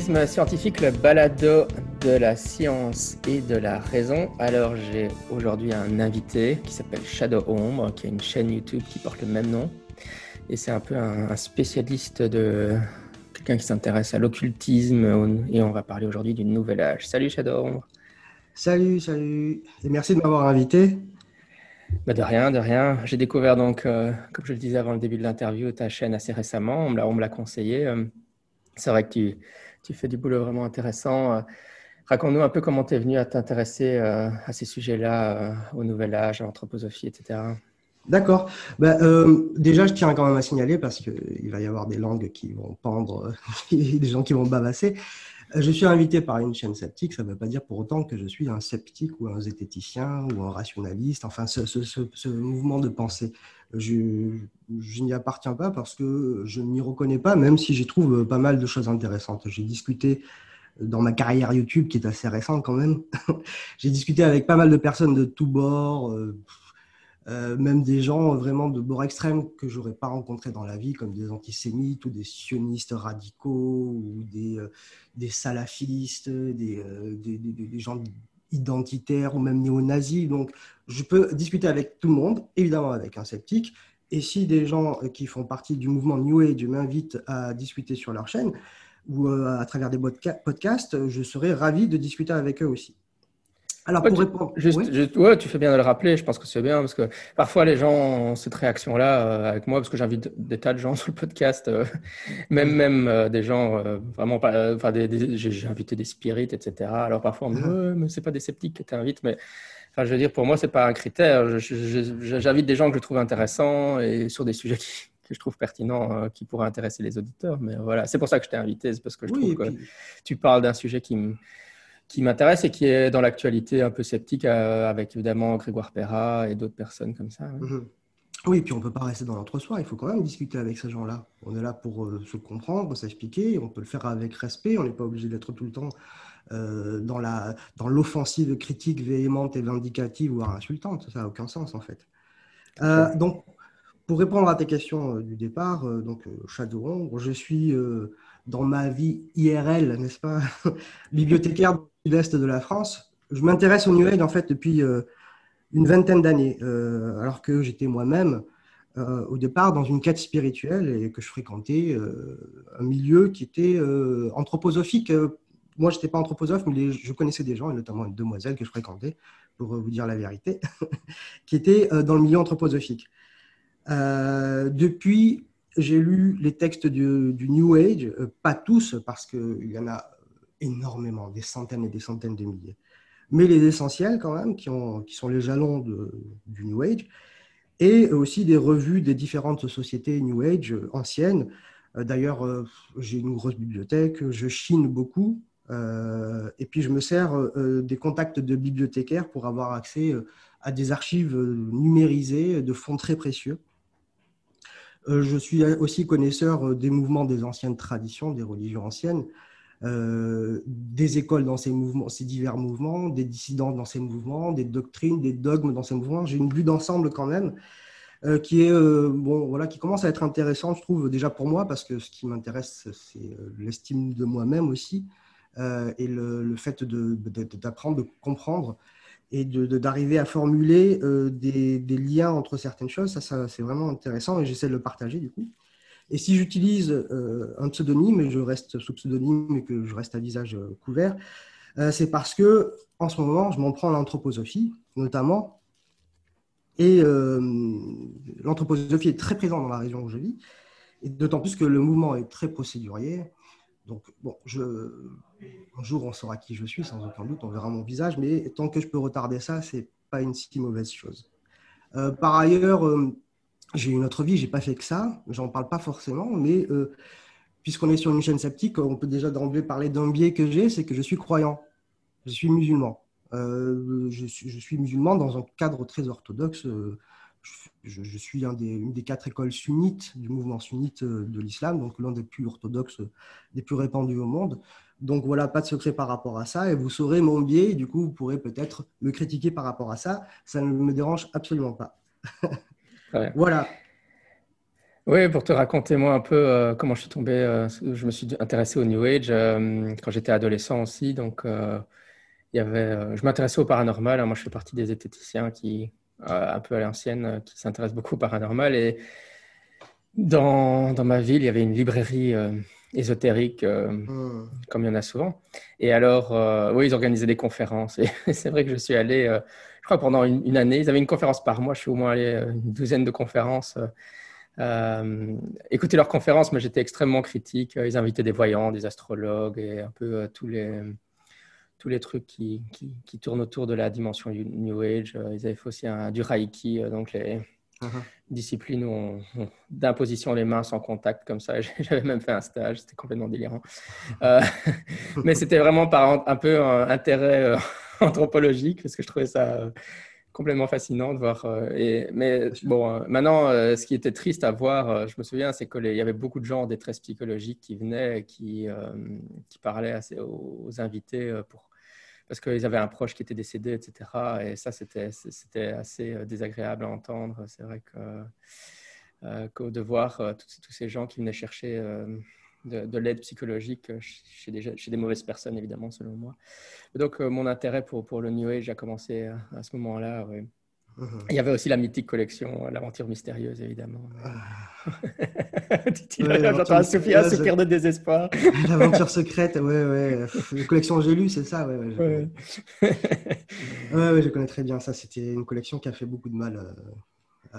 Scientifique, le balado de la science et de la raison. Alors j'ai aujourd'hui un invité qui s'appelle Shadow Ombre, qui a une chaîne YouTube qui porte le même nom. Et c'est un peu un spécialiste de quelqu'un qui s'intéresse à l'occultisme et on va parler aujourd'hui du nouvel âge. Salut Shadow Ombre. Salut, salut. Et merci de m'avoir invité. Bah de rien, de rien. J'ai découvert donc, euh, comme je le disais avant le début de l'interview, ta chaîne assez récemment. On me l'a conseillé. Euh, c'est vrai que tu, tu, fais du boulot vraiment intéressant. Euh, raconte-nous un peu comment tu es venu à t'intéresser à ces sujets-là, au nouvel âge, à l'anthroposophie, etc. D'accord. Bah, déjà, je tiens quand même à signaler parce qu'il va y avoir des langues qui vont pendre, des gens qui vont bavasser. Je suis invité par une chaîne sceptique, ça ne veut pas dire pour autant que je suis un sceptique ou un zététicien ou un rationaliste, enfin ce, mouvement de pensée. Je, n'y appartiens pas parce que je ne m'y reconnais pas, même si j'y trouve pas mal de choses intéressantes. J'ai discuté dans ma carrière YouTube, qui est assez récente quand même, j'ai discuté avec pas mal de personnes de tous bords. Euh, euh, même des gens vraiment de bord extrême que j'aurais pas rencontrés dans la vie, comme des antisémites ou des sionistes radicaux ou des, euh, salafistes, des, gens identitaires ou même néo-nazis. Donc, je peux discuter avec tout le monde, évidemment avec un sceptique. Et si des gens qui font partie du mouvement New Age m'invitent à discuter sur leur chaîne ou à travers des podcasts, je serais ravi de discuter avec eux aussi. Alors, pour répondre. Juste, ouais, tu fais bien de le rappeler, je pense que c'est bien, parce que parfois les gens ont cette réaction-là euh, avec moi, parce que j'invite des tas de gens sur le podcast, euh, même, même euh, des gens vraiment pas. Enfin, j'ai invité des spirites, etc. Alors parfois on me dit, ouais, mais c'est pas des sceptiques que tu invites, mais. Enfin, je veux dire, pour moi, c'est pas un critère. J'invite des gens que je trouve intéressants et sur des sujets que je trouve pertinents, qui pourraient intéresser les auditeurs. Mais voilà, c'est pour ça que je t'ai invité, c'est parce que je trouve que tu parles d'un sujet qui me qui m'intéresse et qui est dans l'actualité un peu sceptique, euh, avec évidemment Grégoire Perra et d'autres personnes comme ça. Mhm. Oui, et puis on ne peut pas rester dans l'entre-soi, il faut quand même discuter avec ces gens-là. On est là pour euh, se comprendre, s'expliquer, on peut le faire avec respect, on n'est pas obligé d'être tout le temps euh, dans, la, dans l'offensive critique véhémente et vindicative, voire insultante. Ça n'a aucun sens en fait. donc, pour répondre à tes questions du départ, donc Shadow je suis dans ma vie IRL, n'est-ce pas, bibliothécaire sud-est de la France. Je m'intéresse au New Age en fait depuis euh, une vingtaine d'années, euh, alors que j'étais moi-même euh, au départ dans une quête spirituelle et que je fréquentais un milieu qui était anthroposophique. moi, je n'étais pas anthroposophe, mais je connaissais des gens, et notamment une demoiselle que je fréquentais, pour vous dire la vérité, qui était dans le milieu anthroposophique. depuis, j'ai lu les textes du, New Age, pas tous, parce qu'il y en a énormément, des centaines et des centaines de milliers. Mais les essentiels quand même, qui, ont, qui sont les jalons du New Age, et aussi des revues des différentes sociétés New Age anciennes. Euh, d'ailleurs, euh, j'ai une grosse bibliothèque, je chine beaucoup, euh, et puis je me sers des contacts de bibliothécaires pour avoir accès à des archives numérisées de fonds très précieux. Je suis aussi connaisseur des mouvements des anciennes traditions, des religions anciennes, euh, des écoles dans ces mouvements, ces divers mouvements, des dissidents dans ces mouvements, des doctrines, des dogmes dans ces mouvements. J'ai une vue d'ensemble quand même euh, qui est euh, bon, voilà, qui commence à être intéressante, je trouve déjà pour moi parce que ce qui m'intéresse, c'est l'estime de moi-même aussi et le, fait d'apprendre, de, comprendre et d'arriver à formuler des, des, liens entre certaines choses. Ça, ça c'est vraiment intéressant et j'essaie de le partager du coup. Et si j'utilise euh, un pseudonyme, et je reste sous pseudonyme et que je reste à visage euh, couvert, euh, c'est parce que en ce moment, je m'en prends à l'anthroposophie, notamment. Et l'anthroposophie est très présente dans la région où je vis, d'autant plus que le mouvement est très procédurier. Donc, bon, je, un jour, on saura qui je suis, sans aucun doute, on verra mon visage, mais tant que je peux retarder ça, c'est pas une si mauvaise chose. par ailleurs, j'ai une autre vie, j'ai pas fait que ça, j'en parle pas forcément, mais euh, puisqu'on est sur une chaîne sceptique, on peut déjà d'emblée parler d'un biais que j'ai, c'est que je suis croyant, je suis musulman. Euh, je, suis, musulman dans un cadre très orthodoxe. Je, suis une des quatre écoles sunnites du mouvement sunnite de l'islam, donc l'un des plus orthodoxes, des plus répandus au monde. Donc voilà, pas de secret par rapport à ça, et vous saurez mon biais, et du coup vous pourrez peut-être me critiquer par rapport à ça. Ça ne me dérange absolument pas. Voilà. Oui, pour te raconter moi un peu euh, comment je suis tombé, euh, je me suis intéressé au New Age euh, quand j'étais adolescent aussi. Donc, il y avait, je m'intéressais au paranormal. Hein. moi, je fais partie des esthéticiens qui, un peu à l'ancienne, qui s'intéressent beaucoup au paranormal. Et dans, dans, ma ville, il y avait une librairie ésotérique, hmm. comme il y en a souvent. Et alors, oui, ils organisaient des conférences. Et c'est vrai que je suis allé, je crois, pendant une, une, année. Ils avaient une conférence par mois. Je suis au moins allé une douzaine de conférences euh, écouter leurs conférences, mais j'étais extrêmement critique. Ils invitaient des voyants, des astrologues et un peu euh, tous les tous les trucs qui, qui, tournent autour de la dimension New Age. Euh, ils avaient fait aussi un, du Reiki, donc les uh-huh. disciplines d'imposition des mains sans contact, comme ça. J'avais même fait un stage, c'était complètement délirant. mais c'était vraiment par un peu un intérêt anthropologique, parce que je trouvais ça complètement fascinant de voir. Euh, et, mais bon, euh, maintenant, euh, ce qui était triste à voir, je me souviens, c'est qu'il y avait beaucoup de gens en détresse psychologique qui venaient, qui, qui parlaient assez aux, invités pour, parce qu'ils avaient un proche qui était décédé, etc. Et ça, c'était assez désagréable à entendre. C'est vrai que, que de voir tous, tous, ces gens qui venaient chercher de, l'aide psychologique chez des, chez des, mauvaises personnes, évidemment, selon moi. donc, euh, mon intérêt pour, pour, le New Age a commencé à, ce moment-là. Mhm. Il y avait aussi la mythique collection, l'aventure mystérieuse, évidemment. Ah. J'entends Sophia soupir de désespoir. L'aventure secrète, ouais, ouais. La collection J'ai lu, c'est ça, ouais. Ouais, ouais. je connais très bien ça. C'était une collection qui a fait beaucoup de mal. Euh, euh,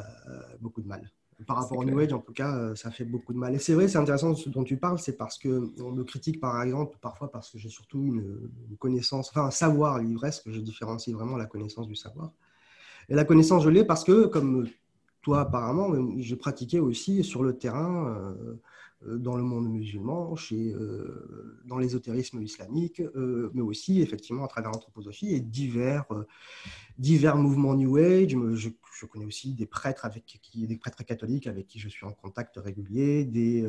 beaucoup de mal. Par rapport au New Age, en tout cas, euh, ça fait beaucoup de mal. Et c'est vrai, c'est intéressant ce dont tu parles, c'est parce qu'on me critique, par exemple, parfois parce que j'ai surtout une, connaissance, enfin un savoir, l'ivresse, que je différencie vraiment la connaissance du savoir. Et la connaissance, je l'ai parce que, comme toi apparemment, j'ai pratiqué aussi sur le terrain. Euh, euh, dans le monde musulman, chez, euh, dans l'ésotérisme islamique, mais aussi effectivement à travers l'anthroposophie et divers, divers mouvements New Age. Je, connais aussi des prêtres, avec qui, des prêtres catholiques avec qui je suis en contact régulier, des,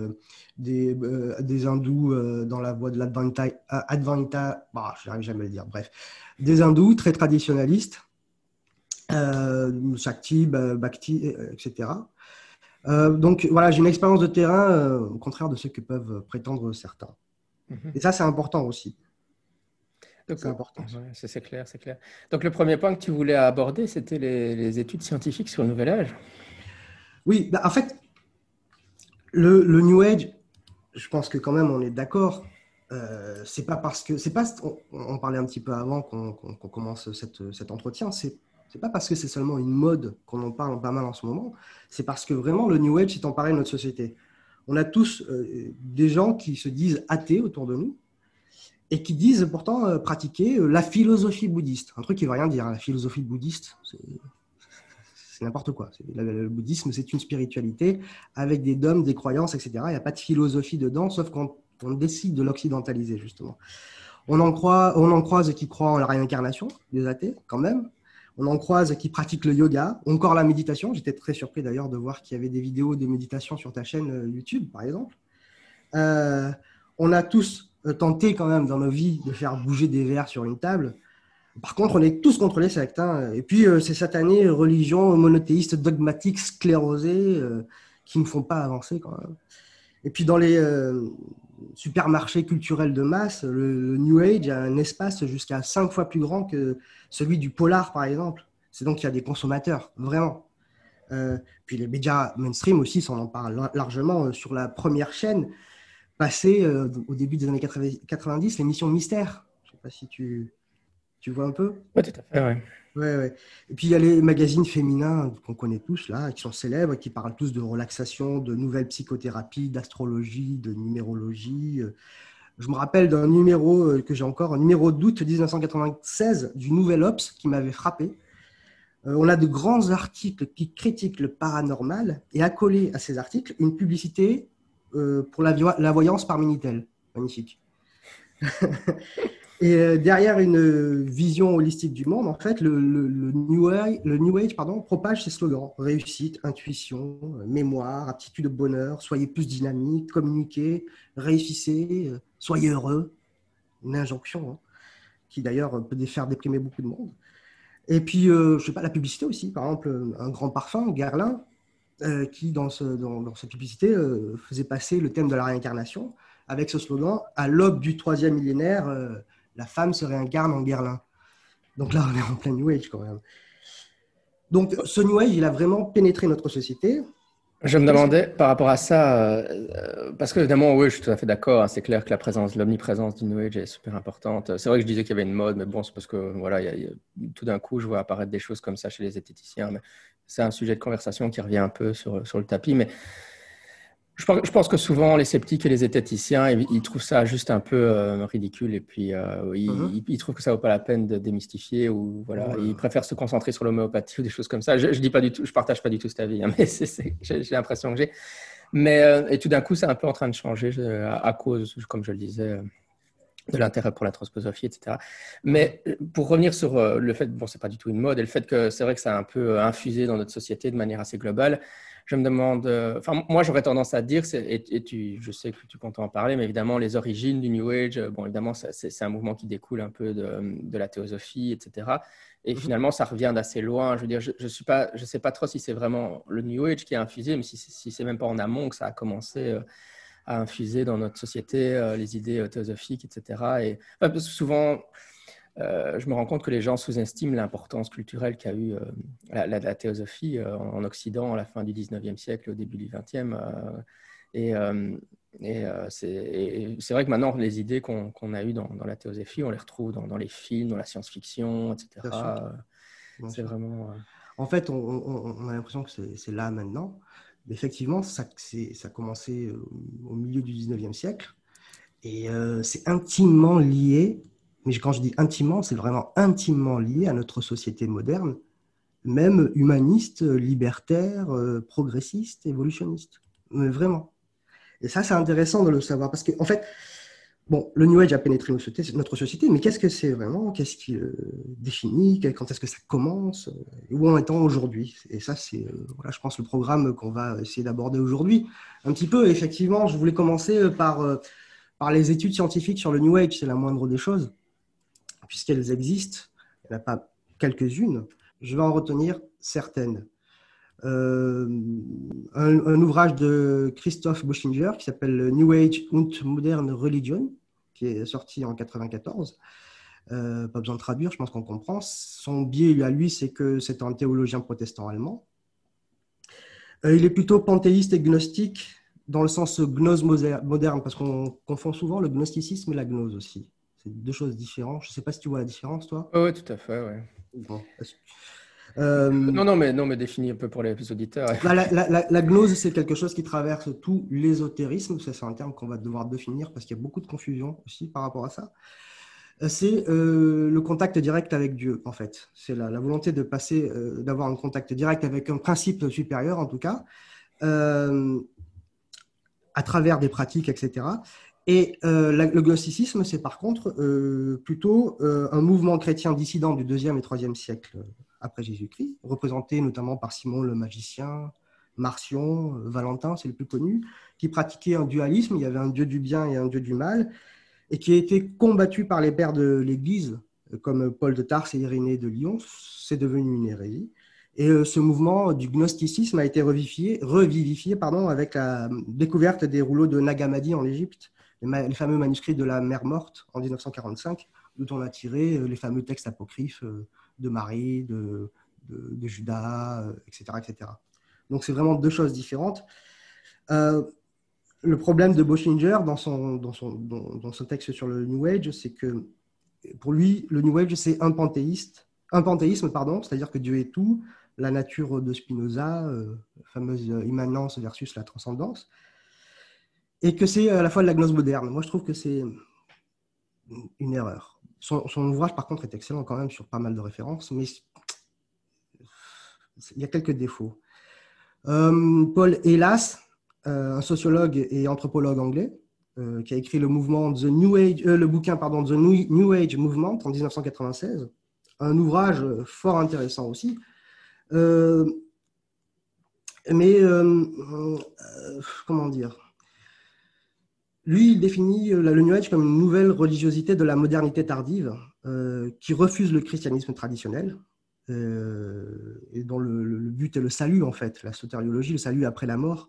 des, hindous dans la voie de Advaita, bah, je n'arrive jamais à le dire, bref, des hindous très traditionnalistes, Shakti, Bhakti, etc. Euh, donc voilà, j'ai une expérience de terrain euh, au contraire de ce que peuvent prétendre certains. Mhm. Et ça, c'est important aussi. C'est important. c'est clair, c'est clair. Donc le premier point que tu voulais aborder, c'était les, études scientifiques sur le Nouvel Âge. Oui, bah, en fait, le, New Age, je pense que quand même on est d'accord. Euh, c'est pas parce que c'est pas on, parlait un petit peu avant qu'on commence cet entretien. C'est c'est pas parce que c'est seulement une mode qu'on en parle pas mal en ce moment, c'est parce que vraiment le New Age s'est emparé de notre société. On a tous euh, des gens qui se disent athées autour de nous et qui disent pourtant euh, pratiquer euh, la philosophie bouddhiste. Un truc qui ne veut rien dire. Hein. La philosophie bouddhiste, c'est n'importe quoi. Le bouddhisme, c'est une spiritualité avec des dogmes, des croyances, etc. Il n'y a pas de philosophie dedans, sauf quand on décide de l'occidentaliser, justement. On en, on en croise qui croient en la réincarnation, des athées, quand même. On en croise qui pratiquent le yoga, encore la méditation. J'étais très surpris d'ailleurs de voir qu'il y avait des vidéos de méditation sur ta chaîne euh, YouTube, par exemple. Euh, on a tous euh, tenté quand même dans nos vies de faire bouger des verres sur une table. Par contre, on est tous contre les sectes. Hein. Et puis, c'est cette année, religion monothéiste, dogmatique, sclérosée, qui ne font pas avancer quand même. Et puis, dans les supermarchés culturels de masse, le, New Age a un espace jusqu'à cinq fois plus grand que celui du polar, par exemple. C'est donc qu'il y a des consommateurs, vraiment. Euh, puis les médias mainstream aussi, on en parle largement euh, sur la première chaîne, passée euh, au début des années 90, l'émission Mystère. Je ne sais pas si tu, tu vois un peu. Oui, tout à fait. Ouais. Et puis il y a les magazines féminins qu'on connaît tous là, qui sont célèbres, qui parlent tous de relaxation, de nouvelles psychothérapies, d'astrologie, de numérologie. Je me rappelle d'un numéro euh, que j'ai encore, un numéro d'août 1996 du Nouvel Ops qui m'avait frappé. Euh, on a de grands articles qui critiquent le paranormal et accolé à ces articles une publicité euh, pour la voyance par Minitel. Magnifique. Et euh, derrière une vision holistique du monde, en fait, le, New, Age, le New Age pardon, propage ses slogans réussite, intuition, euh, mémoire, aptitude au bonheur, soyez plus dynamique, communiquez, réussissez, euh, soyez heureux. Une injonction hein, qui d'ailleurs peut faire déprimer beaucoup de monde. Et puis, je sais pas, la publicité aussi, par exemple, un grand parfum, Guerlain, qui, dans, ce, publicité, faisait passer le thème de la réincarnation avec ce slogan À l'aube du troisième millénaire, la femme se réincarne en guerlin. Donc là, on est en plein New Age quand même. Donc ce New Age, il a vraiment pénétré notre société. Je me demandais par rapport à ça, euh, parce que évidemment, oui, je suis tout à fait d'accord. Hein, c'est clair que la présence, l'omniprésence du New Age est super importante. C'est vrai que je disais qu'il y avait une mode, mais bon, c'est parce que voilà, tout d'un coup, je vois apparaître des choses comme ça chez les esthéticiens. Mais c'est un sujet de conversation qui revient un peu sur, sur le tapis. Mais je pense, que souvent, les sceptiques et les zététiciens, ils, trouvent ça juste un peu euh, ridicule et puis euh, uh-huh. ils, trouvent que ça vaut pas la peine de démystifier ou voilà, ils préfèrent se concentrer sur l'homéopathie ou des choses comme ça. Je, je dis pas du tout, je partage pas du tout cet avis, hein, mais j'ai l'impression que j'ai. Mais euh, et tout d'un coup, c'est un peu en train de changer à, cause, comme je le disais, de l'intérêt pour la transposophie, etc. Mais pour revenir sur le fait, bon, c'est pas du tout une mode, et le fait que c'est vrai que ça a un peu infusé dans notre société de manière assez globale je me demande, euh, enfin, moi j'aurais tendance à dire, et, et, tu, je sais que tu comptes en parler, mais évidemment, les origines du New Age, euh, bon, évidemment, c'est un mouvement qui découle un peu de, de la théosophie, etc. Et mhm. finalement, ça revient d'assez loin. Je veux dire, je ne je sais pas trop si c'est vraiment le New Age qui a infusé, mais si, si c'est même pas en amont que ça a commencé euh, à infuser dans notre société les idées théosophiques, etc. Et souvent, euh, je me rends compte que les gens sous-estiment l'importance culturelle qu'a eu euh, la, théosophie euh, en, Occident à la fin du 19e siècle, au début du 20e. et, c'est vrai que maintenant, les idées qu'on a eues dans, la théosophie, on les retrouve dans, les films, dans la science-fiction, etc. C'est vraiment. En fait, on, a l'impression que c'est là maintenant. effectivement, ça, ça a commencé au milieu du 19e siècle. Et c'est intimement lié mais quand je dis intimement, c'est vraiment intimement lié à notre société moderne, même humaniste, libertaire, euh, progressiste, évolutionniste. Mais vraiment. Et ça, c'est intéressant de le savoir parce qu'en en fait, bon, le New Age a pénétré notre société, mais qu'est-ce que c'est vraiment? Qu'est-ce qui définit? Quand est-ce que ça commence? Où en est-on aujourd'hui? Et ça, c'est, euh, voilà, je pense, le programme qu'on va essayer d'aborder aujourd'hui. Un petit peu, effectivement, je voulais commencer par, euh, par les études scientifiques sur le New Age, c'est la moindre des choses puisqu'elles existent, il n'y en a pas quelques-unes, je vais en retenir certaines. Euh, un, ouvrage de Christophe Buschinger qui s'appelle New Age und Modern Religion, qui est sorti en 1994. Euh, pas besoin de traduire, je pense qu'on comprend. Son biais à lui, c'est que c'est un théologien protestant allemand. Euh, il est plutôt panthéiste et gnostique dans le sens gnose moderne, parce qu'on confond souvent le gnosticisme et la gnose aussi deux choses différentes. Je ne sais pas si tu vois la différence, toi. oui, tout à fait, euh, non, non, mais, non, mais définis un peu pour les auditeurs. Bah, la, gnose, c'est quelque chose qui traverse tout l'ésotérisme. C'est un terme qu'on va devoir définir parce qu'il y a beaucoup de confusion aussi par rapport à ça. Euh, c'est euh, le contact direct avec Dieu, en fait. C'est la, volonté de passer, d'avoir un contact direct avec un principe supérieur, en tout cas, à travers des pratiques, etc. Et euh, le gnosticisme, c'est par contre euh, plutôt euh, un mouvement chrétien dissident du 2e et 3e siècle après Jésus-Christ, représenté notamment par Simon le magicien, Marcion, Valentin, c'est le plus connu, qui pratiquait un dualisme, il y avait un dieu du bien et un dieu du mal, et qui a été combattu par les pères de l'Église, comme Paul de Tarse et Irénée de Lyon, c'est devenu une hérésie. Et ce mouvement du gnosticisme a été revivifié, revivifié pardon, avec la découverte des rouleaux de Nagamadi en Égypte, les, fameux manuscrits de la mer morte en 1945, d'où on a tiré euh, les fameux textes apocryphes euh, de Marie, de, Judas, etc., euh, etc. Donc c'est vraiment deux choses différentes. le problème de Boschinger dans son, dans, son, dans, son texte sur le New Age, c'est que pour lui, le New Age, c'est un un panthéisme, c'est-à-dire que Dieu est tout, la nature de Spinoza, fameuse immanence versus la transcendance, et que c'est à la fois de la gnose moderne. Moi, je trouve que c'est une erreur. Son, ouvrage, par contre, est excellent quand même sur pas mal de références, mais il y a quelques défauts. Euh, Paul Hélas, euh, un sociologue et anthropologue anglais, euh, qui a écrit le mouvement The New Age, le bouquin pardon, The New, Age Movement en 1996, un ouvrage fort intéressant aussi. mais comment dire? Lui, il définit euh, le New Age comme une nouvelle religiosité de la modernité tardive euh, qui refuse le christianisme traditionnel et dont le, but est le salut, en fait, la sotériologie, le salut après la mort,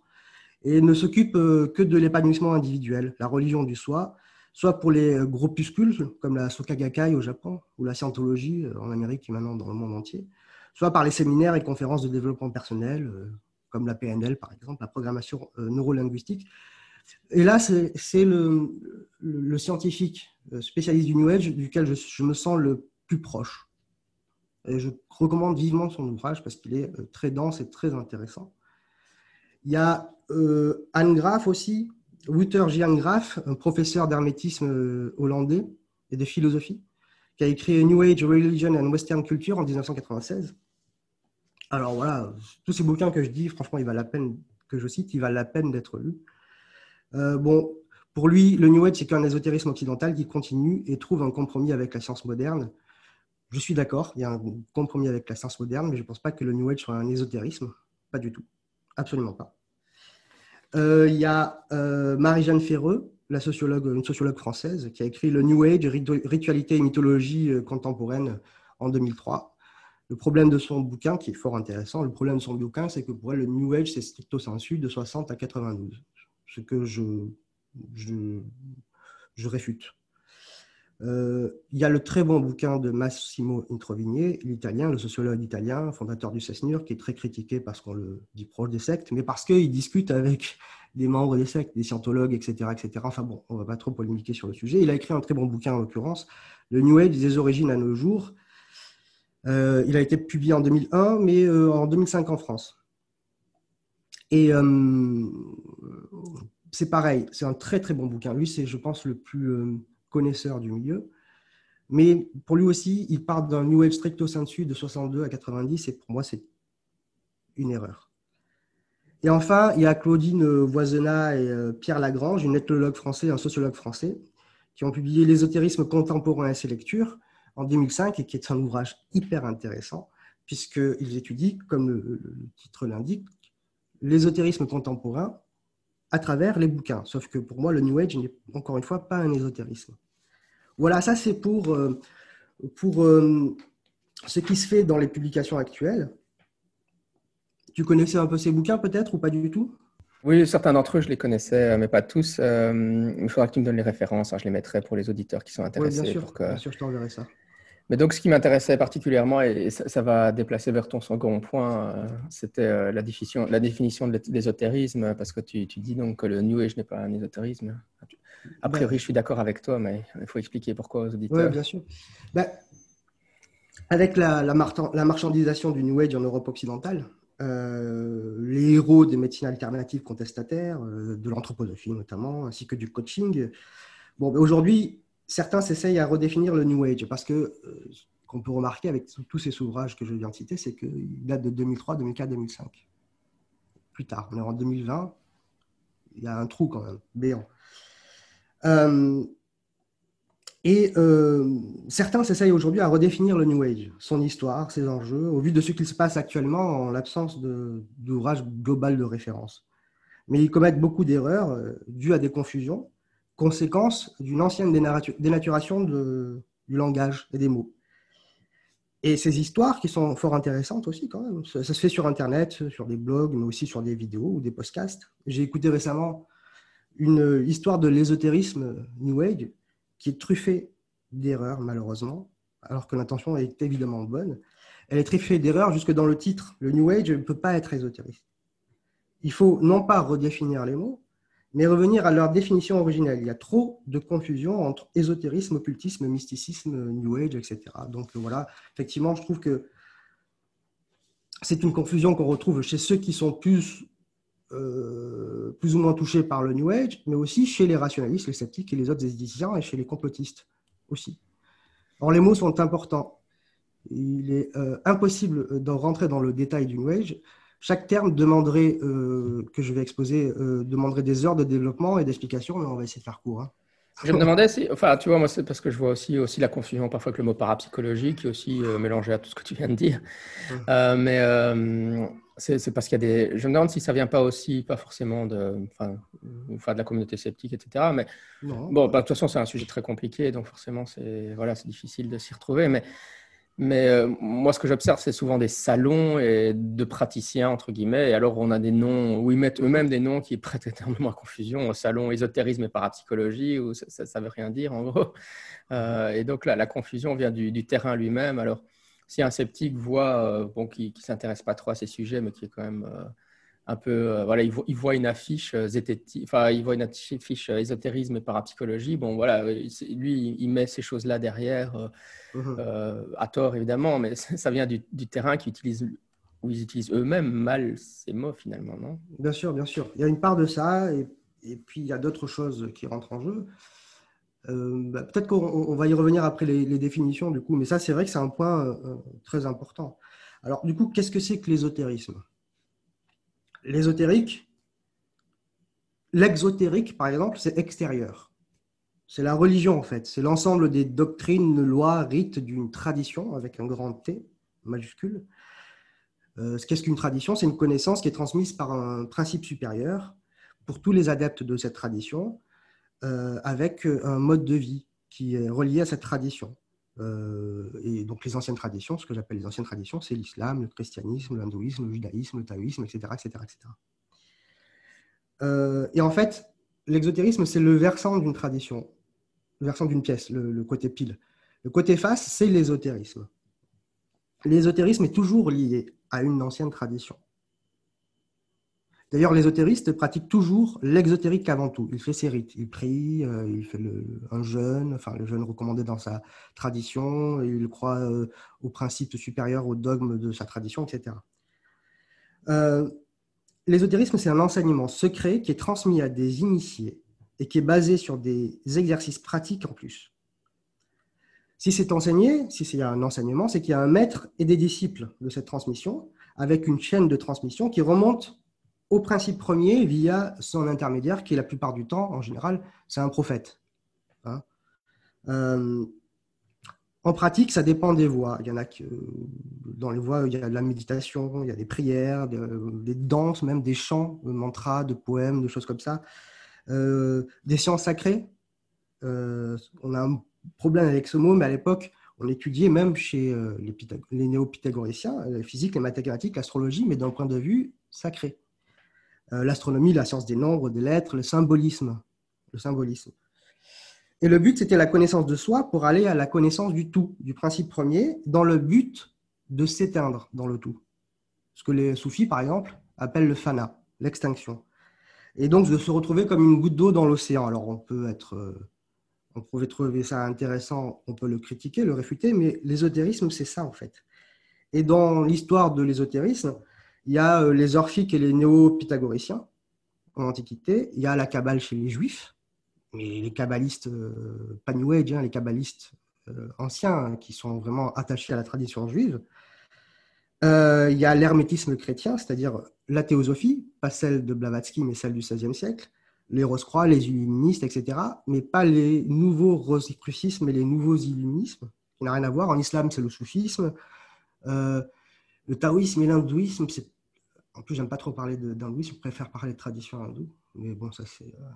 et ne s'occupe que de l'épanouissement individuel, la religion du soi, soit pour les groupuscules, comme la Soka Gakkai au Japon, ou la scientologie en Amérique et maintenant dans le monde entier, soit par les séminaires et conférences de développement personnel, comme la PNL par exemple, la programmation neurolinguistique. Et là, c'est le, scientifique spécialiste du New Age duquel je me sens le plus proche. Et je recommande vivement son ouvrage parce qu'il est euh, très dense et très intéressant. Il y a euh, Anne Graff aussi, Wouter Jan Graff, un professeur d'hermétisme euh, hollandais et de philosophie, qui a écrit New Age Religion and Western Culture en 1996. Alors voilà, tous ces bouquins que je dis, franchement, il va la peine que je cite, il va la peine d'être lu. bon, pour lui, le New Age, c'est qu'un ésotérisme occidental qui continue et trouve un compromis avec la science moderne je suis d'accord, il y a un compromis avec la science moderne, mais je ne pense pas que le New Age soit un ésotérisme. Pas du tout. Absolument pas. Euh, il y a euh, Marie-Jeanne Ferreux, la sociologue, une sociologue française, qui a écrit Le New Age, ritualité et mythologie euh, contemporaine en 2003. Le problème de son bouquin, qui est fort intéressant, le problème de son bouquin, c'est que pour elle, le New Age, c'est stricto sensu de 60 à 92. Ce que je, réfute. Euh, il y a le très bon bouquin de Massimo Introvigné, l'italien, le sociologue italien, fondateur du CESNUR, qui est très critiqué parce qu'on le dit proche des sectes, mais parce qu'il discute avec des membres des sectes, des scientologues, etc., etc. Enfin bon, on ne va pas trop polémiquer sur le sujet. Il a écrit un très bon bouquin en l'occurrence, Le New Age des origines à nos jours. Euh, il a été publié en 2001, mais euh, en 2005 en France. Et c'est pareil, c'est un très très bon bouquin. Lui, c'est, je pense, le plus connaisseur du milieu. Mais pour lui aussi, il part d'un New Age stricto sensu de 62 à 90, et pour moi, c'est une erreur. Et enfin, il y a Claudine Voisenat et euh, Pierre Lagrange, une ethnologue français et un sociologue français, qui ont publié L'ésotérisme contemporain et ses lectures en 2005, et qui est un ouvrage hyper intéressant, puisqu'ils étudient, comme le titre l'indique, l'ésotérisme contemporain à travers les bouquins. Sauf que pour moi, le New Age n'est encore une fois pas un ésotérisme. Voilà, ça c'est pour, euh, pour euh, ce qui se fait dans les publications actuelles. Tu connaissais un peu ces bouquins peut-être ou pas du tout? Oui, certains d'entre eux, je les connaissais, mais pas tous. Euh, il faudra que tu me donnes les références. Hein, je les mettrai pour les auditeurs qui sont intéressés. bien, sûr, pour bien sûr, je t'enverrai ça. Mais donc, ce qui m'intéressait particulièrement, et ça, va déplacer vers ton second point, euh, c'était euh, la, définition, la définition de l'ésotérisme, parce que tu, dis donc que le New Age n'est pas un ésotérisme. A priori, je suis d'accord avec toi, mais il faut expliquer pourquoi aux auditeurs. Oui, bien sûr. Ben, avec la, la, marchandisation du New Age en Europe occidentale, euh, les héros des médecines alternatives contestataires, de l'anthroposophie notamment, ainsi que du coaching. Bon, ben, aujourd'hui, certains s'essayent à redéfinir le New Age parce que euh, qu'on peut remarquer avec tous ces ouvrages que je viens de citer, c'est qu'ils datent de 2003, 2004, 2005. Plus tard, est en 2020, il y a un trou quand même, béant. Euh, et euh, certains s'essayent aujourd'hui à redéfinir le New Age, son histoire, ses enjeux, au vu de ce qu'il se passe actuellement en l'absence d'ouvrage global de référence. Mais ils commettent beaucoup d'erreurs dues à des confusions conséquence d'une ancienne dénaturation du langage et des mots. Et ces histoires qui sont fort intéressantes aussi quand même, ça, se fait sur Internet, sur des blogs, mais aussi sur des vidéos ou des podcasts. J'ai écouté récemment une histoire de l'ésotérisme New Age qui est truffée d'erreurs malheureusement, alors que l'intention est évidemment bonne. Elle est truffée d'erreurs jusque dans le titre. Le New Age ne peut pas être ésotériste. Il faut non pas redéfinir les mots, mais revenir à leur définition originelle. Il y a trop de confusion entre ésotérisme, occultisme, mysticisme, New Age, etc. Donc voilà, effectivement, je trouve que c'est une confusion qu'on retrouve chez ceux qui sont plus, euh, plus ou moins touchés par le New Age, mais aussi chez les rationalistes, les sceptiques et les autres éthiciens, et chez les complotistes aussi. Or, les mots sont importants. Il est euh, impossible d'en rentrer dans le détail du New Age. Chaque terme demanderait, euh, que je vais exposer, euh, demanderait des heures de développement et d'explication, mais on va essayer de faire court. Hein. Je me demandais si, enfin, tu vois, moi, c'est parce que je vois aussi, aussi la confusion parfois avec le mot parapsychologique, qui est aussi euh, mélangé à tout ce que tu viens de dire. mais c'est parce qu'il y a des. Je me demande si ça vient pas aussi, pas forcément de, enfin, de la communauté sceptique, etc. Mais bon, bah, de toute façon, c'est un sujet très compliqué, donc forcément, c'est voilà, c'est difficile de s'y retrouver. Mais Mais euh, moi, ce que j'observe, c'est souvent des salons et de praticiens, entre guillemets. Et alors, on a des noms où ils mettent eux-mêmes des noms qui prêtent énormément à confusion. Au salon ésotérisme et parapsychologie, où ça ne veut rien dire, en gros. Euh, et donc, là, la confusion vient du, terrain lui-même. Alors, si un sceptique voit, euh, bon, qui ne s'intéresse pas trop à ces sujets, mais qui est quand même un peu, euh, voilà, il voit, une affiche euh, enfin, il voit une affiche euh, ésotérisme et parapsychologie. Bon, voilà, lui, il met ces choses-là derrière, mmh à tort évidemment, mais ça vient du, terrain qui utilise, où ils utilisent eux-mêmes mal ces mots finalement, non? Bien sûr, bien sûr. Il y a une part de ça, et, puis il y a d'autres choses qui rentrent en jeu. Bah, peut-être qu'on va y revenir après les, les, définitions, du coup, mais ça, c'est vrai que c'est un point très important. Alors, du coup, qu'est-ce que c'est que l'ésotérisme? L'ésotérique, l'exotérique, par exemple, c'est extérieur. C'est la religion, en fait. C'est l'ensemble des doctrines, lois, rites d'une tradition, avec un grand T majuscule. Euh, Qu'est-ce qu'une tradition? C'est une connaissance qui est transmise par un principe supérieur pour tous les adeptes de cette tradition, euh, avec un mode de vie qui est relié à cette tradition. Euh, et donc les anciennes traditions, ce que j'appelle les anciennes traditions, c'est l'islam, le christianisme, l'hindouisme, le judaïsme, le taoïsme, etc. etc., etc. et en fait, l'exotérisme, c'est le versant d'une tradition, le versant d'une pièce, le, côté pile. Le côté face, c'est l'ésotérisme. L'ésotérisme est toujours lié à une ancienne tradition. D'ailleurs, l'ésotériste pratique toujours l'exotérique avant tout. Il fait ses rites, il prie, euh, il fait un jeûne, enfin le jeûne recommandé dans sa tradition, il croit euh, aux principes supérieurs, aux dogmes de sa tradition, etc. Euh, l'ésotérisme, c'est un enseignement secret qui est transmis à des initiés et qui est basé sur des exercices pratiques en plus. Si c'est enseigné, si c'est un enseignement, c'est qu'il y a un maître et des disciples de cette transmission, avec une chaîne de transmission qui remonte au principe premier via son intermédiaire, qui la plupart du temps, en général, c'est un prophète. Hein. Euh, en pratique, ça dépend des voies. Il y en a que dans les voies, il y a de la méditation, il y a des prières, des, danses, même des chants, de mantras, de poèmes, de choses comme ça. Euh, des sciences sacrées. Euh, on a un problème avec ce mot, mais à l'époque, on étudiait même chez les, les néo-pythagoriciens la physique, les mathématiques, l'astrologie, mais d'un point de vue sacré. Euh, l'astronomie, la science des nombres, des lettres, le symbolisme. Le symbolisme. Et le but, c'était la connaissance de soi pour aller à la connaissance du tout, du principe premier, dans le but de s'éteindre dans le tout. Ce que les soufis, par exemple, appellent le fana, l'extinction. Et donc de se retrouver comme une goutte d'eau dans l'océan. Alors on peut être, euh, on pouvait trouver ça intéressant, on peut le critiquer, le réfuter, mais l'ésotérisme, c'est ça en fait. Et dans l'histoire de l'ésotérisme, il y a euh, les orphiques et les néo-pythagoriciens en Antiquité. Il y a la Kabbale chez les Juifs, mais les kabbalistes, euh, pas New hein, les kabbalistes euh, anciens hein, qui sont vraiment attachés à la tradition juive. il y a l'hermétisme chrétien, c'est-à-dire la théosophie, pas celle de Blavatsky, mais celle du XVIe siècle, les Rose-Croix, les illuministes, etc., mais pas les nouveaux rosicrucismes et les nouveaux illuminismes, qui n'ont rien à voir. En islam, c'est le soufisme. le taoïsme et l'hindouisme, c'est en plus, j'aime pas trop parler d'hindouisme, je préfère parler de tradition hindoue. Mais bon, ça, c'est euh,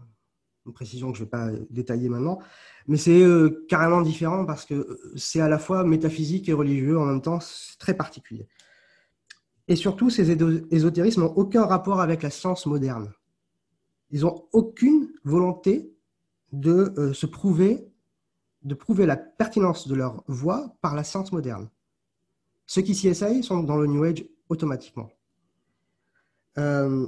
une précision que je ne vais pas détailler maintenant. Mais c'est euh, carrément différent parce que euh, c'est à la fois métaphysique et religieux en même temps, c'est très particulier. Et surtout, ces ésotérismes n'ont aucun rapport avec la science moderne. Ils n'ont aucune volonté de se prouver, de prouver la pertinence de leur voix par la science moderne. Ceux qui s'y essayent sont dans le New Age automatiquement. Euh,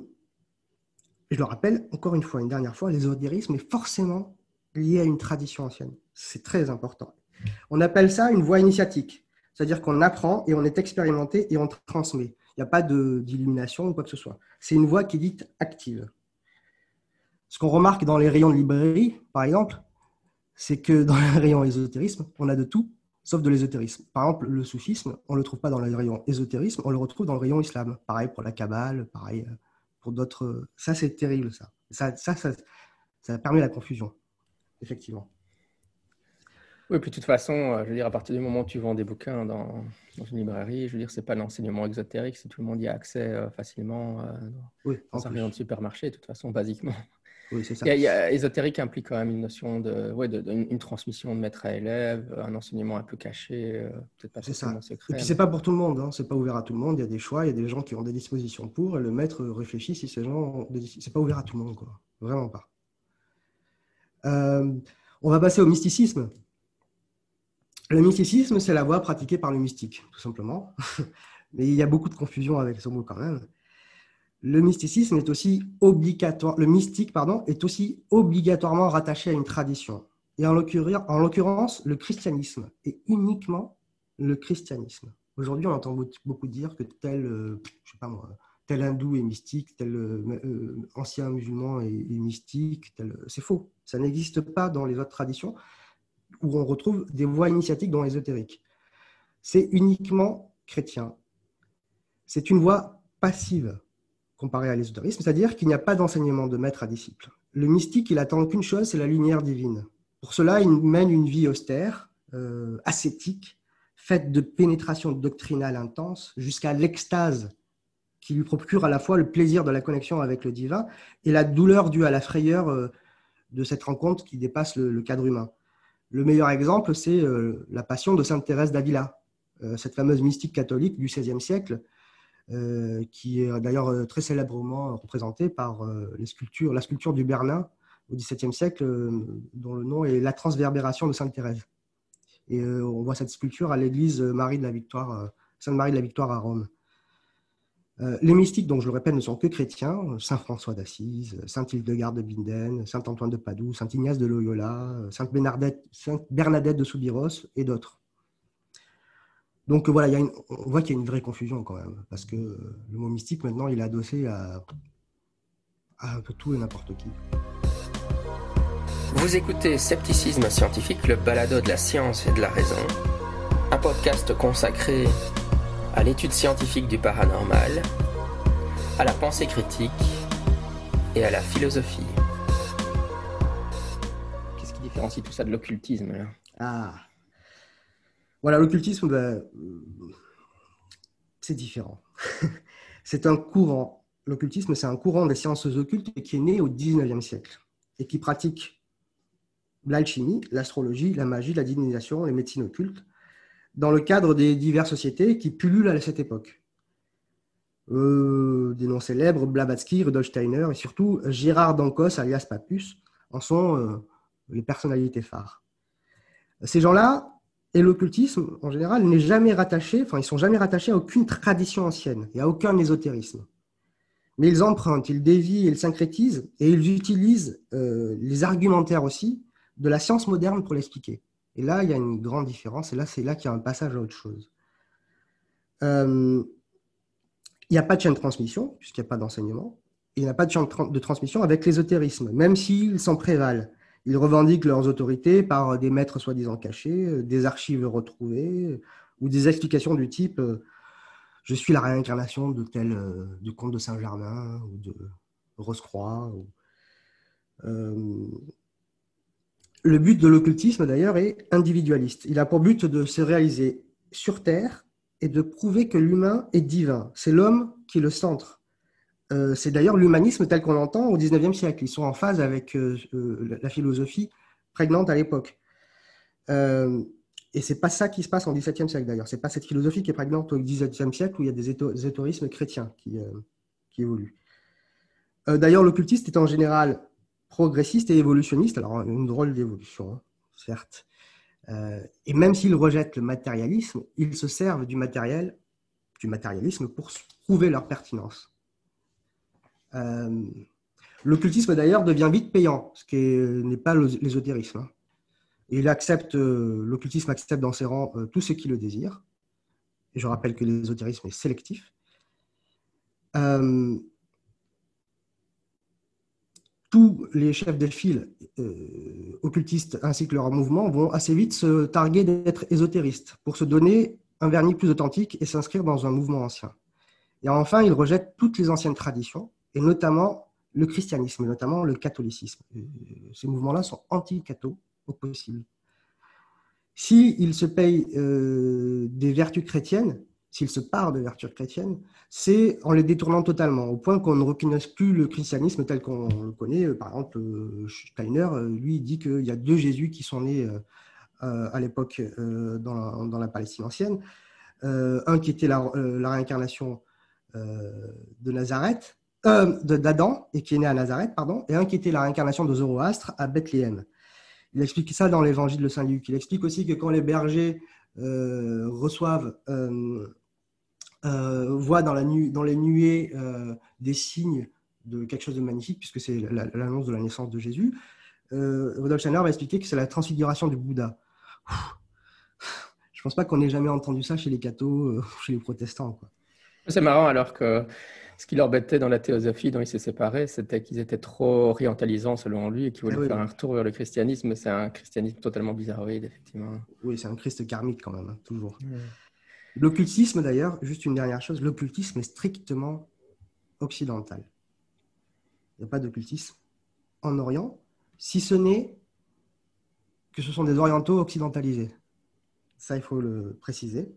je le rappelle encore une fois, une dernière fois, l'ésotérisme est forcément lié à une tradition ancienne. C'est très important. On appelle ça une voie initiatique, c'est-à-dire qu'on apprend et on est expérimenté et on transmet. Il n'y a pas d'illumination ou quoi que ce soit. C'est une voie qui est dite active. Ce qu'on remarque dans les rayons de librairie, par exemple, c'est que dans les rayons ésotérisme, on a de tout, sauf de l'ésotérisme. Par exemple, le soufisme, on ne le trouve pas dans le rayon ésotérisme, on le retrouve dans le rayon islam. Pareil pour la Kabbale, pareil euh, pour d'autres. Ça, c'est terrible, ça. Ça, ça, ça. permet la confusion, effectivement. Oui, puis de toute façon, euh, je veux dire, à partir du moment où tu vends des bouquins dans, une librairie, je veux dire, c'est pas l'enseignement exotérique, si tout le monde y a accès euh, facilement oui, dans un rayon de supermarché, de toute façon, basiquement. Oui, c'est ça. Il y, a, ésotérique implique quand même une notion de, ouais, de, une transmission de maître à élève, un enseignement un peu caché, euh, peut-être pas forcément secret. Et puis c'est pas pour tout le monde, hein. c'est pas ouvert à tout le monde. Il y a des choix, il y a des gens qui ont des dispositions pour, et le maître réfléchit si ces gens, c'est pas ouvert à tout le monde, quoi. Vraiment pas. Euh, on va passer au mysticisme. Le mysticisme, c'est la voie pratiquée par le mystique, tout simplement. Mais il y a beaucoup de confusion avec ce mot quand même. Le mysticisme est aussi obligatoire, le mystique, pardon, est aussi obligatoirement rattaché à une tradition. Et en l'occurrence, le christianisme est uniquement le christianisme. Aujourd'hui, on entend beaucoup dire que tel, euh, tel hindou est mystique, tel euh, euh, ancien musulman est, mystique. C'est faux. Ça n'existe pas dans les autres traditions où on retrouve des voies initiatiques dans l'ésotérique. C'est uniquement chrétien. C'est une voie passive comparée à l'ésotérisme, c'est-à-dire qu'il n'y a pas d'enseignement de maître à disciple. Le mystique, il attend qu'une chose, c'est la lumière divine. Pour cela, il mène une vie austère, euh, ascétique, faite de pénétration doctrinale intense, jusqu'à l'extase qui lui procure à la fois le plaisir de la connexion avec le divin et la douleur due à la frayeur euh, de cette rencontre qui dépasse le, cadre humain. Le meilleur exemple, c'est euh, la passion de Sainte Thérèse d'Avila, cette fameuse mystique catholique du XVIe siècle, qui est d'ailleurs très célèbrement représentée par les sculptures, la sculpture du Bernin au XVIIe siècle, dont le nom est La Transverbération de Sainte Thérèse. Et on voit cette sculpture à l'église Marie de la Victoire, Sainte Marie de la Victoire à Rome. Euh, les mystiques, donc je le répète, ne sont que chrétiens. Saint François d'Assise, Saint Hildegarde de Binden, Saint Antoine de Padoue, Saint Ignace de Loyola, Sainte Bernadette, Bernadette de Soubiros et d'autres. Donc voilà, on voit qu'il y a une vraie confusion quand même, parce que le mot mystique maintenant il est adossé à, à un peu tout et n'importe qui. Vous écoutez Scepticisme scientifique, le balado de la science et de la raison, un podcast consacré à l'étude scientifique du paranormal, à la pensée critique et à la philosophie. Qu'est-ce qui différencie tout ça de l'occultisme Ah Voilà, l'occultisme, ben, c'est différent. c'est un courant. L'occultisme, c'est un courant des sciences occultes qui est né au 19e siècle et qui pratique l'alchimie, l'astrologie, la magie, la divinisation, les médecines occultes dans le cadre des diverses sociétés qui pullulent à cette époque. Euh, des noms célèbres, Blavatsky, Rudolf Steiner et surtout Gérard Dancos, alias Papus, en sont euh, les personnalités phares. Ces gens-là, et l'occultisme en général, n'est jamais rattaché, enfin ils sont jamais rattachés à aucune tradition ancienne et à aucun ésotérisme. Mais ils empruntent, ils dévient, ils syncrétisent et ils utilisent euh, les argumentaires aussi de la science moderne pour l'expliquer. Et là, il y a une grande différence. Et là, c'est là qu'il y a un passage à autre chose. Euh, il n'y a pas de chaîne de transmission, puisqu'il n'y a pas d'enseignement. Il n'y a pas de chaîne de transmission avec l'ésotérisme, même s'ils s'en prévalent. Ils revendiquent leurs autorités par des maîtres soi-disant cachés, des archives retrouvées, ou des explications du type euh, je suis la réincarnation de tel euh, du comte de Saint-Germain ou de Rose-Croix. Le but de l'occultisme, d'ailleurs, est individualiste. Il a pour but de se réaliser sur Terre et de prouver que l'humain est divin. C'est l'homme qui est le centre. Euh, c'est d'ailleurs l'humanisme tel qu'on l'entend au XIXe siècle. Ils sont en phase avec euh, euh, la philosophie prégnante à l'époque. et c'est pas ça qui se passe en XVIIe siècle d'ailleurs. C'est pas cette philosophie qui est prégnante au XVIIe siècle où il y a des éthorismes chrétiens qui, évoluent. d'ailleurs, l'occultiste est en général progressiste et évolutionniste, alors une drôle d'évolution, hein, certes. Euh, et même s'ils rejettent le matérialisme, ils se servent du matériel, du matérialisme pour prouver leur pertinence. Euh, l'occultisme d'ailleurs devient vite payant, ce qui n'est pas l'ésotérisme. Hein. Il accepte, euh, l'occultisme accepte dans ses rangs tout ce qui le désire. Et je rappelle que l'ésotérisme est sélectif tous les chefs de file euh, occultistes ainsi que leurs mouvements vont assez vite se targuer d'être ésotéristes pour se donner un vernis plus authentique et s'inscrire dans un mouvement ancien. Et enfin, ils rejettent toutes les anciennes traditions, et notamment le christianisme, notamment le catholicisme. Euh, ces mouvements-là sont anti-catho au possible. S'ils se payent euh, des vertus chrétiennes, s'il se part de vertus chrétiennes, c'est en les détournant totalement, au point qu'on ne reconnaisse plus le christianisme tel qu'on le connaît. Par exemple, Steiner, lui, dit qu'il y a deux Jésus qui sont nés à l'époque dans, la Palestine ancienne. un qui était la réincarnation de Nazareth, d'Adam, et qui est né à Nazareth, pardon, et un qui était la réincarnation de Zoroastre à Bethléem. Il explique ça dans l'évangile de Saint Luc. Il explique aussi que quand les bergers euh, reçoivent, euh, euh, voient dans, les nuées des signes de quelque chose de magnifique, puisque c'est l'annonce de la naissance de Jésus, Rudolf Steiner va expliquer que c'est la transfiguration du Bouddha. Je ne pense pas qu'on ait jamais entendu ça chez les cathos, chez les protestants. C'est marrant alors que ce qui l'embêtait dans la théosophie dont il s'est séparé, c'était qu'ils étaient trop orientalisants selon lui et qu'ils voulaient ah faire un retour vers le christianisme. C'est un christianisme totalement bizarroïde, effectivement. Oui, c'est un Christ karmique quand même, hein, toujours. L'occultisme, d'ailleurs, juste une dernière chose, l'occultisme est strictement occidental. Il n'y a pas d'occultisme en Orient, si ce n'est que ce sont des orientaux occidentalisés. Ça, il faut le préciser.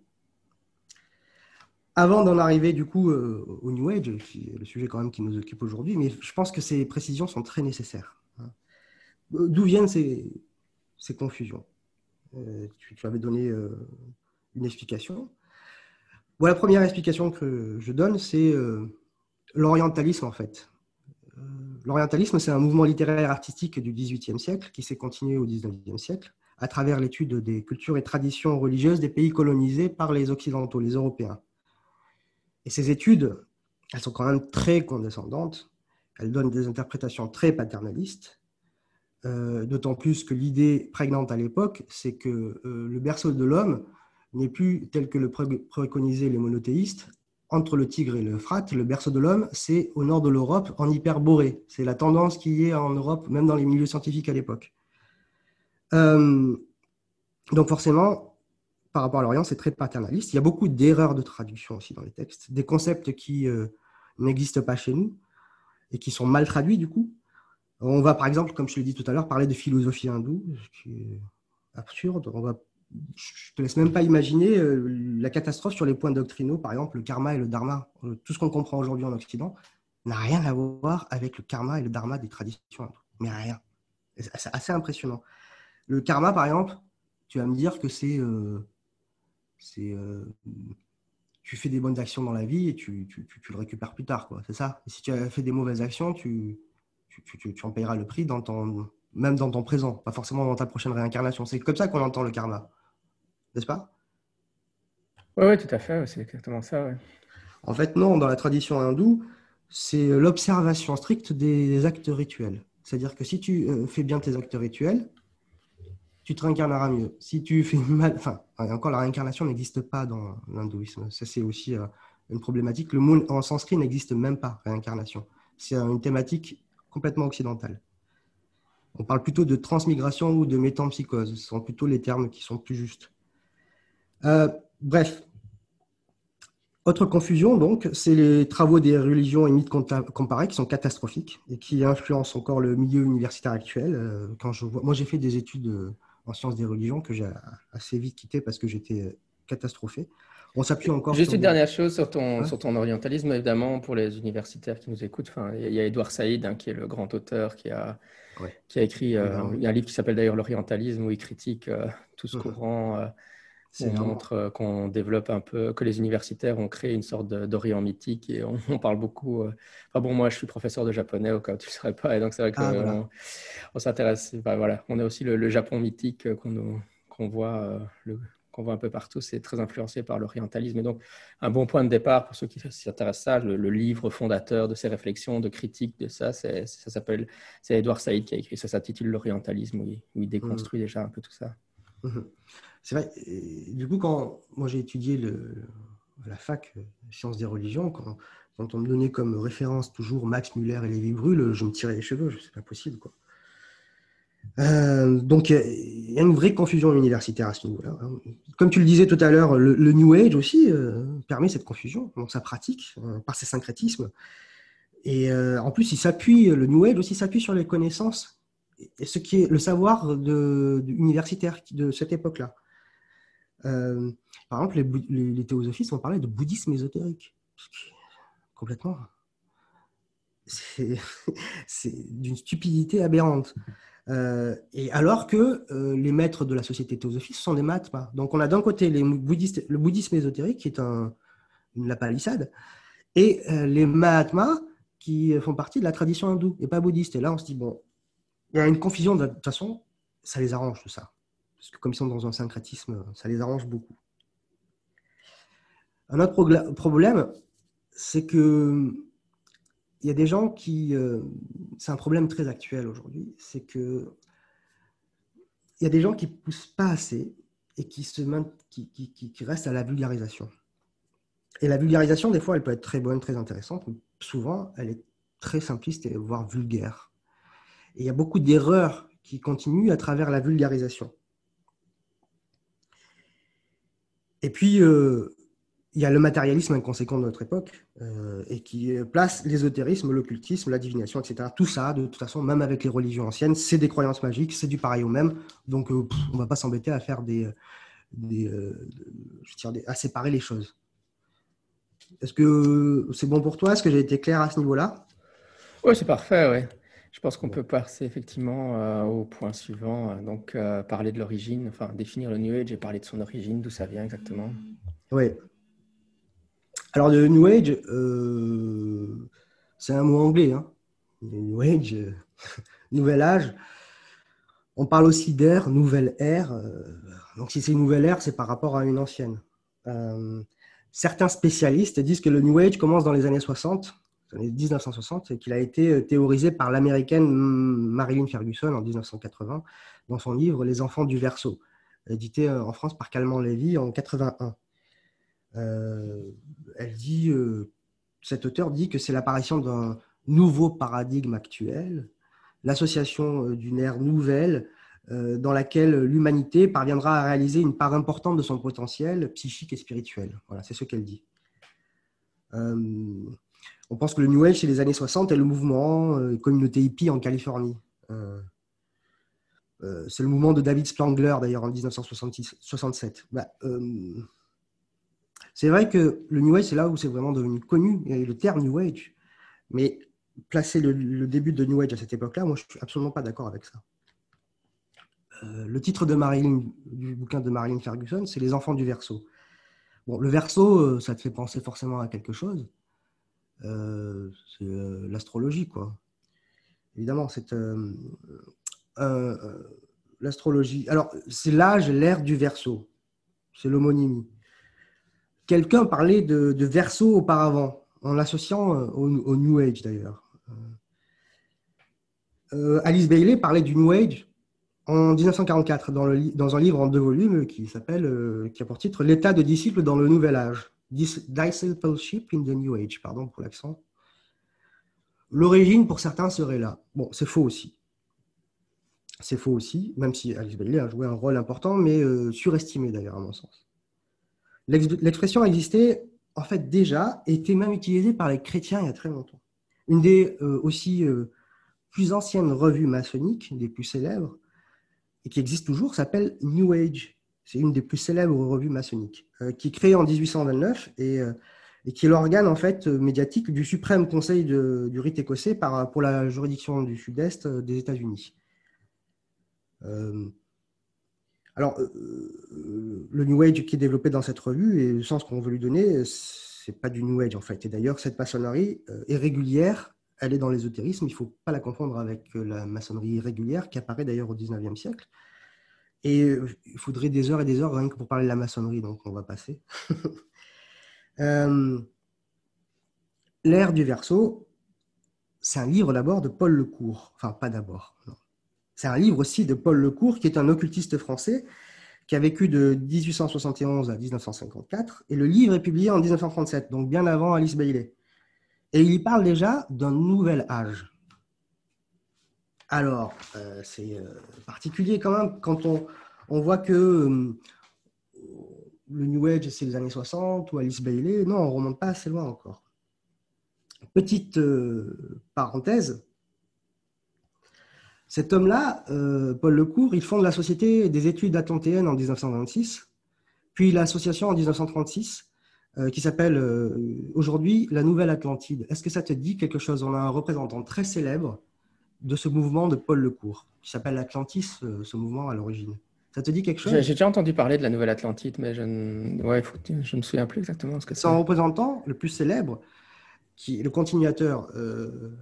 Avant d'en arriver du coup euh, au New Age, le sujet quand même qui nous occupe aujourd'hui, mais je pense que ces précisions sont très nécessaires. Hein. D'où viennent ces, confusions? Euh, tu, avais donné euh, une explication. la première explication que je donne, c'est l'orientalisme en fait. L'orientalisme, c'est un mouvement littéraire artistique du XVIIIe siècle qui s'est continué au XIXe siècle à travers l'étude des cultures et traditions religieuses des pays colonisés par les Occidentaux, les Européens. Et ces études, elles sont quand même très condescendantes, elles donnent des interprétations très paternalistes, euh, d'autant plus que l'idée prégnante à l'époque, c'est que euh, le berceau de l'homme n'est plus tel que le préconisaient les monothéistes. Entre le Tigre et l'Euphrate, le berceau de l'homme, c'est au nord de l'Europe, en hyperborée. C'est la tendance qui est en Europe, même dans les milieux scientifiques à l'époque. Euh, donc forcément, par rapport à l'Orient, c'est très paternaliste. Il y a beaucoup d'erreurs de traduction aussi dans les textes, des concepts qui euh, n'existent pas chez nous et qui sont mal traduits du coup. On va par exemple, comme je l'ai dit tout à l'heure, parler de philosophie hindoue, ce qui est absurde. On va, je te laisse même pas imaginer euh, la catastrophe sur les points doctrinaux, par exemple le karma et le dharma. Euh, tout ce qu'on comprend aujourd'hui en Occident n'a rien à voir avec le karma et le dharma des traditions hindoues. Mais rien. C'est assez impressionnant. Le karma, par exemple, tu vas me dire que c'est c'est euh, tu fais des bonnes actions dans la vie et tu, tu, tu, le récupères plus tard. C'est ça. Et si tu as fait des mauvaises actions, tu, tu, en payeras le prix dans ton, même dans ton présent, pas forcément dans ta prochaine réincarnation. C'est comme ça qu'on entend le karma. N'est-ce pas? Oui, ouais, tout à fait. C'est exactement ça. En fait, non, dans la tradition hindoue, c'est l'observation stricte des actes rituels. C'est-à-dire que si tu euh, fais bien tes actes rituels, tu te réincarneras mieux. Si tu fais mal, enfin, encore la réincarnation n'existe pas dans l'hindouisme. Ça, c'est aussi euh, une problématique. Le mot en sanskrit n'existe même pas, réincarnation. C'est une thématique complètement occidentale. On parle plutôt de transmigration ou de métampsychose. Ce sont plutôt les termes qui sont plus justes. Euh, bref. Autre confusion, donc, c'est les travaux des religions et mythes comparés qui sont catastrophiques et qui influencent encore le milieu universitaire actuel. Euh, quand je vois, moi, j'ai fait des études en sciences des religions que j'ai assez vite quitté parce que j'étais euh, catastrophé. On s'appuie encore. Juste une dernière chose sur ton, sur ton orientalisme, évidemment, pour les universitaires qui nous écoutent. Enfin, il y a Edouard Saïd, hein, qui est le grand auteur, qui a, qui a écrit euh, un livre qui s'appelle d'ailleurs L'orientalisme, où il critique euh, tout ce courant on montre euh, qu'on développe un peu, que les universitaires ont créé une sorte d'Orient mythique et on, parle beaucoup. Euh, enfin bon, moi je suis professeur de japonais au cas où tu ne serais pas, et donc c'est vrai qu'on ah, on, s'intéresse. voilà, on a aussi le, Japon mythique qu'on voit, euh, qu'on voit un peu partout. C'est très influencé par l'orientalisme. Et donc, un bon point de départ pour ceux qui s'intéressent à ça, le, livre fondateur de ces réflexions, de critique de ça, ça s'appelle, c'est Edouard Saïd qui a écrit. Ça s'intitule L'orientalisme, où, il déconstruit mmh. déjà un peu tout ça. Mmh c'est vrai. du coup, quand moi j'ai étudié à la fac euh, sciences des religions, quand, on me donnait comme référence toujours Max Muller et Lévi Brûle, je me tirais les cheveux. C'est pas possible, quoi. Euh, donc, il y a une vraie confusion universitaire à ce niveau-là. Hein. Comme tu le disais tout à l'heure, le, New Age aussi euh, permet cette confusion dans sa pratique, par ses syncrétismes. Et en plus, il s'appuie, le New Age aussi s'appuie sur les connaissances et ce qui est le savoir universitaire de cette époque-là. Euh, par exemple, les, théosophistes ont parlé de bouddhisme ésotérique. Complètement. C'est d'une stupidité aberrante. Euh, et alors que euh, les maîtres de la société théosophiste sont des mahatmas. Donc on a d'un côté le bouddhisme ésotérique, qui est un, la palissade, et les mahatmas qui font partie de la tradition hindoue et pas bouddhiste. Et là, on se dit, bon, il y a une confusion, de toute façon, ça les arrange tout ça. Parce que comme ils sont dans un syncrétisme, ça les arrange beaucoup. Un autre problème, c'est que il y a des gens qui. Euh, c'est un problème très actuel aujourd'hui, c'est que il y a des gens qui poussent pas assez et qui, qui, restent à la vulgarisation. Et la vulgarisation, des fois, elle peut être très bonne, très intéressante, mais souvent, elle est très simpliste et voire vulgaire. Et il y a beaucoup d'erreurs qui continuent à travers la vulgarisation. Et puis, euh, il y a le matérialisme inconséquent de notre époque euh, et qui place l'ésotérisme, l'occultisme, la divination, etc. Tout ça, de toute façon, même avec les religions anciennes, c'est des croyances magiques, c'est du pareil au même. Donc, euh, on ne va pas s'embêter à faire des, à séparer les choses. Est-ce que c'est bon pour toi? Est-ce que j'ai été clair à ce niveau-là? Oui, c'est parfait, oui. Je pense qu'on peut passer effectivement euh, au point suivant, euh, donc euh, parler de l'origine, enfin définir le New Age et parler de son origine, d'où ça vient exactement. Oui. Alors le New Age, c'est un mot anglais. Hein. New Age, nouvel âge. On parle aussi d'ère, nouvelle ère. donc si c'est une nouvelle ère, c'est par rapport à une ancienne. certains spécialistes disent que le New Age commence dans les années 60 1960 et qu'il a été euh, théorisé par l'américaine Marilyn Ferguson en 1980 dans son livre Les enfants du verso, édité euh, en France par Calment Lévy en 81. Euh, elle dit, cet auteur dit que c'est l'apparition d'un nouveau paradigme actuel, l'association d'une ère nouvelle dans laquelle l'humanité parviendra à réaliser une part importante de son potentiel psychique et spirituel. Voilà, c'est ce qu'elle dit on pense que le New Age, c'est les années 60 et le mouvement euh, communauté hippie en Californie. Euh, euh, c'est le mouvement de David Spangler, d'ailleurs, en 1967. Bah, c'est vrai que le New Age, c'est là où c'est vraiment devenu connu, le terme New Age. Mais placer le, début de New Age à cette époque-là, moi, je ne suis absolument pas d'accord avec ça. le titre de Marilyn, du bouquin de Marilyn Ferguson, c'est Les enfants du verso. Bon, le verso, ça te fait penser forcément à quelque chose. Euh, c'est euh, l'astrologie, quoi. Évidemment, c'est euh, l'astrologie. Alors, c'est l'âge, l'ère du verso. C'est l'homonymie. Quelqu'un parlait de, verso auparavant, en l'associant au, New Age d'ailleurs. Alice Bailey parlait du New Age en 1944 dans, dans un livre en deux volumes qui s'appelle, qui a pour titre L'état de disciple dans le nouvel âge. Discipleship in the New Age, pardon pour l'accent. L'origine, pour certains, serait là. Bon, c'est faux aussi. C'est faux aussi, même si Alice Bailey a joué un rôle important, mais euh, surestimé d'ailleurs, à mon sens. L'expression existait, en fait, déjà, était même utilisée par les chrétiens il y a très longtemps. Une des euh, aussi euh, plus anciennes revues maçonniques, des plus célèbres, et qui existe toujours, s'appelle New Age. C'est une des plus célèbres revues maçonniques, euh, qui est créée en 1829 euh, et, qui est l'organe en fait médiatique du suprême conseil du rite écossais pour la juridiction du sud-est euh, des États-Unis. alors, le New Age qui est développé dans cette revue et le sens qu'on veut lui donner, c'est pas du New Age en fait. Et d'ailleurs, cette maçonnerie est régulière, elle est dans l'ésotérisme, il ne faut pas la confondre avec la maçonnerie régulière qui apparaît d'ailleurs au 19e siècle. Et euh, il faudrait des heures et des heures rien que pour parler de la maçonnerie, donc on va passer. euh, L'ère du Verseau, c'est un livre d'abord de Paul Lecourt. Enfin, pas d'abord. C'est un livre aussi de Paul Lecourt, qui est un occultiste français, qui a vécu de 1871 à 1954. Et le livre est publié en 1937, donc bien avant Alice Bailey. Et il y parle déjà d'un nouvel âge. Alors, euh, c'est euh, particulier quand même quand on, voit que euh, le New Age, c'est les années 60 ou Alice Bailey. Non, on ne remonte pas assez loin encore. Petite parenthèse. Cet homme-là, Paul Lecourt, il fonde la Société des études atlantéennes en 1926, puis l'association en 1936 qui s'appelle aujourd'hui la Nouvelle Atlantide. Est-ce que ça te dit quelque chose? On a un représentant très célèbre de ce mouvement de Paul Lecourt, qui s'appelle Atlantis, ce mouvement à l'origine. Ça te dit quelque chose? J'ai déjà entendu parler de la Nouvelle Atlantide, mais je ne ouais, je me souviens plus exactement ce que c'est. Son représentant le plus célèbre, qui est le continuateur euh,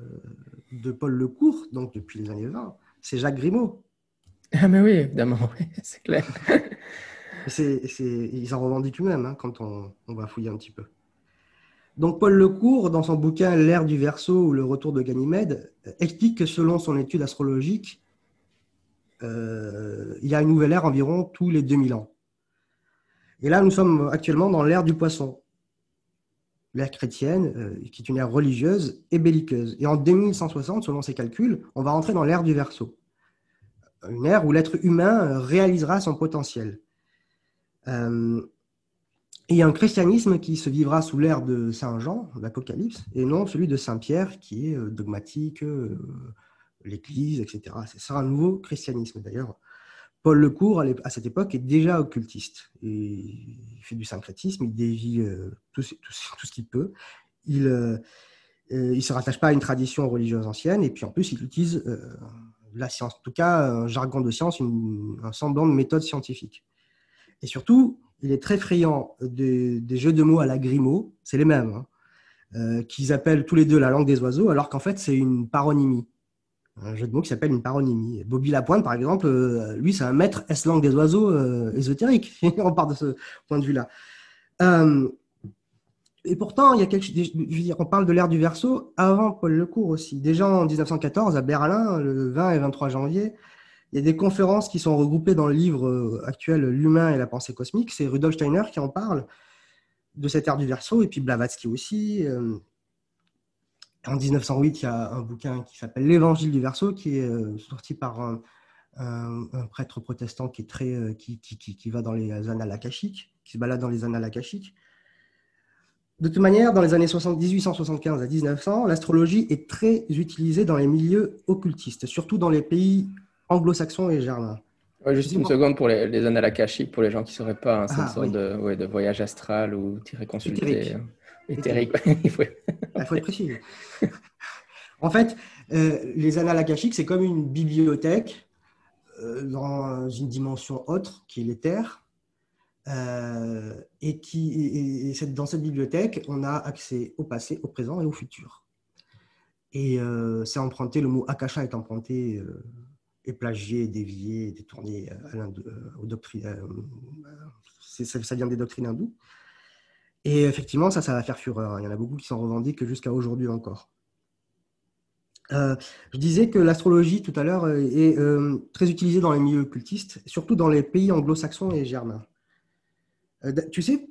de Paul Lecourt, donc depuis les années 20, c'est Jacques Grimaud. Ah mais oui, évidemment, c'est clair. c'est, il s'en revendique lui-même hein, quand on, on, va fouiller un petit peu. Donc Paul Lecourt, dans son bouquin L'ère du Verseau ou le retour de Ganymède, explique que selon son étude astrologique, euh, il y a une nouvelle ère environ tous les 2000 ans. Et là, nous sommes actuellement dans l'ère du poisson, l'ère chrétienne, euh, qui est une ère religieuse et belliqueuse. Et en 2160, selon ses calculs, on va entrer dans l'ère du Verseau, une ère où l'être humain réalisera son potentiel. Euh, a un christianisme qui se vivra sous l'ère de Saint Jean, l'Apocalypse, et non celui de Saint Pierre, qui est dogmatique, l'Église, etc. C'est ça un nouveau christianisme. D'ailleurs, Paul Lecourt, à cette époque, est déjà occultiste. il fait du syncrétisme, il dévie euh, tout, ce qu'il peut. Il ne euh, se rattache pas à une tradition religieuse ancienne. Et puis, en plus, il utilise euh, la science, en tout cas, un jargon de science, un semblant de méthode scientifique. Et surtout, il est très friand des, jeux de mots à la Grimaud, c'est les mêmes, hein, qu'ils appellent tous les deux la langue des oiseaux, alors qu'en fait, c'est une paronymie un jeu de mots qui s'appelle une paronymie. Bobby Lapointe, par exemple, euh, lui, c'est un maître S-langue des oiseaux euh, ésotérique. On part de ce point de vue-là. Euh, et pourtant, il y a quelque, on parle de l'ère du Verseau avant Paul Lecourt aussi. Déjà en 1914, à Berlin, le 20 et 23 janvier, il y a des conférences qui sont regroupées dans le livre actuel L'humain et la pensée cosmique. C'est Rudolf Steiner qui en parle de cette ère du Verseau, et puis Blavatsky aussi. En 1908, il y a un bouquin qui s'appelle L'Évangile du Verseau, qui est euh, sorti par un, prêtre protestant qui, est très, euh, qui, qui, qui, va dans les annales akashiques, qui se balade dans les annales akashiques. De toute manière, dans les années 1875 à 1900, l'astrologie est très utilisée dans les milieux occultistes, surtout dans les pays anglo-saxons et germains. juste une seconde pour les, les annales akashiques, pour les gens qui ne sauraient pas, hein, c'est une ah, sorte de, de, voyage astral ou tiré consulter. Éthérique. Il faut... être précis. en fait, euh, les annales akashiques, c'est comme une bibliothèque euh, dans une dimension autre, qui est l'éther. Euh, et, qui, et, dans cette bibliothèque, on a accès au passé, au présent et au futur. Et c'est emprunté, le mot akasha est emprunté et plagié, dévié, détourné à aux doctrines. ça, vient des doctrines hindoues. Et effectivement, ça, ça va faire fureur. Il y en a beaucoup qui s'en revendiquent jusqu'à aujourd'hui encore. Euh, je disais que l'astrologie tout à l'heure euh, est euh, très utilisée dans les milieux occultistes, surtout dans les pays anglo-saxons et germains. tu sais,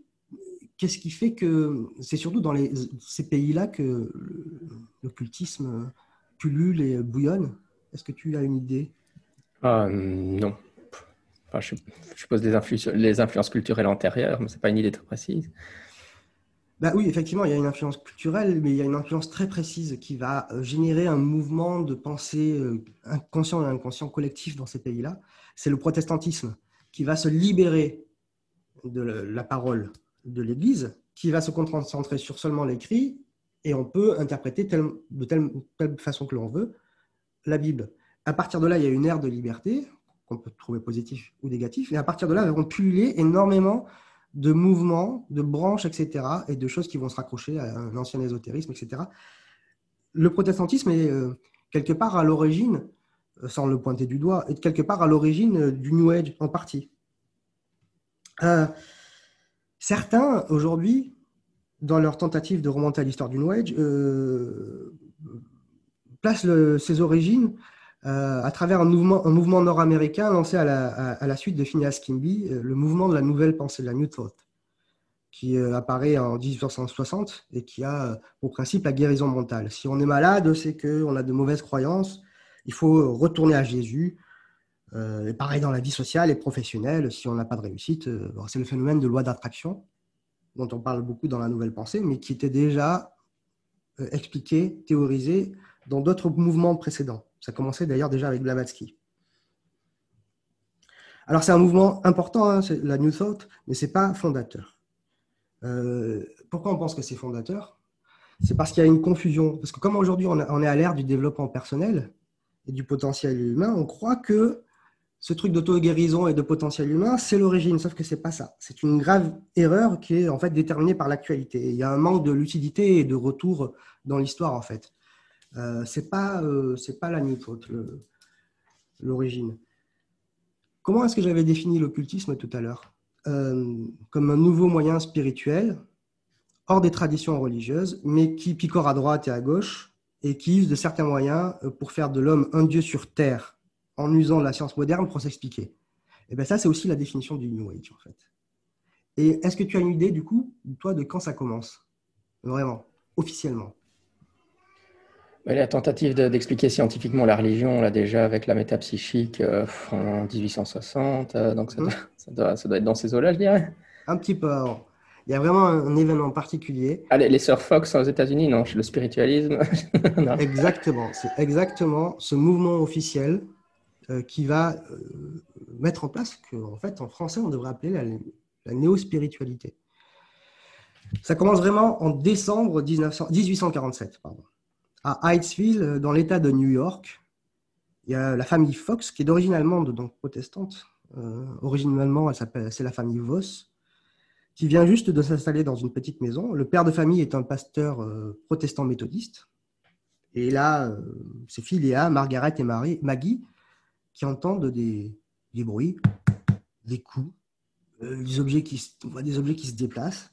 qu'est-ce qui fait que c'est surtout dans ces pays-là que l'occultisme pullule et bouillonne? Est-ce que tu as une idée? Ah, Non. Je, suppose les influences culturelles antérieures, mais ce n'est pas une idée très précise. Bah oui, effectivement, il y a une influence culturelle, mais il y a une influence très précise qui va euh, générer un mouvement de pensée euh, inconscient et inconscient collectif dans ces pays-là. C'est le protestantisme qui va se libérer de la parole de l'Église, qui va se concentrer sur seulement l'écrit, et on peut interpréter de telle façon que l'on veut la Bible. À partir de là, il y a une ère de liberté, qu'on peut trouver positif ou négatif, et à partir de là, vont pulluler énormément de mouvements, de branches, etc., et de choses qui vont se raccrocher à un ancien ésotérisme, etc. Le protestantisme est euh, quelque part à l'origine, euh, sans le pointer du doigt, est quelque part à l'origine euh, du New Age en partie. certains, aujourd'hui, dans leur tentative de remonter à l'histoire du New Age, placent ses origines euh, à travers un mouvement, nord-américain lancé à la, à, la, suite de Phineas Kimby, euh, le mouvement de la nouvelle pensée, de la New Thought, qui euh, apparaît en 1860 et qui a au principe la guérison mentale. Si on est malade, c'est qu'on a de mauvaises croyances, il faut retourner à Jésus. et pareil dans la vie sociale et professionnelle, si on n'a pas de réussite, c'est le phénomène de loi d'attraction dont on parle beaucoup dans la nouvelle pensée, mais qui était déjà expliqué, théorisé dans d'autres mouvements précédents. Ça commençait d'ailleurs déjà avec Blavatsky. Alors, c'est un mouvement important, hein, la New Thought, mais ce n'est pas fondateur. Euh, pourquoi on pense que c'est fondateur? C'est parce qu'il y a une confusion. Parce que comme aujourd'hui, on est à l'ère du développement personnel et du potentiel humain, on croit que ce truc d'auto-guérison et de potentiel humain, c'est l'origine, sauf que c'est pas ça. C'est une grave erreur qui est en fait déterminée par l'actualité. Il y a un manque de lucidité et de retour dans l'histoire en fait. Euh, c'est pas euh, c'est pas la Thought l'origine. Comment est-ce que j'avais défini l'occultisme tout à l'heure? Euh, Comme un nouveau moyen spirituel, hors des traditions religieuses, mais qui picore à droite et à gauche, et qui use de certains moyens pour faire de l'homme un dieu sur Terre, en usant la science moderne pour s'expliquer. Et eh bien ça, c'est aussi la définition du New Age, en fait. Et est-ce que tu as une idée, du coup, toi, de quand ça commence? Vraiment, officiellement la tentative d'expliquer scientifiquement la religion, là déjà avec la métapsychique euh, en 1860, euh, donc mmh. ça, doit, ça, doit, être dans ces eaux-là, je dirais. Un petit peu Il y a vraiment un, événement particulier. Allez, les sœurs Fox aux États-Unis, non, le spiritualisme. exactement, c'est exactement ce mouvement officiel euh, qui va mettre en place que, en fait, en français, on devrait appeler la, la néo-spiritualité. Ça commence vraiment en décembre 1900, 1847. Pardon à Hydesville, euh, dans l'État de New York. Il y a la famille Fox, qui est d'origine allemande, donc protestante. Euh, originalement, c'est la famille Voss, qui vient juste de s'installer dans une petite maison. Le père de famille est un pasteur euh, protestant méthodiste. Et là, euh, ses filles Léa, Margaret et Marie, Maggie, qui entendent des, bruits, des coups, des, objets qui, des objets qui se déplacent.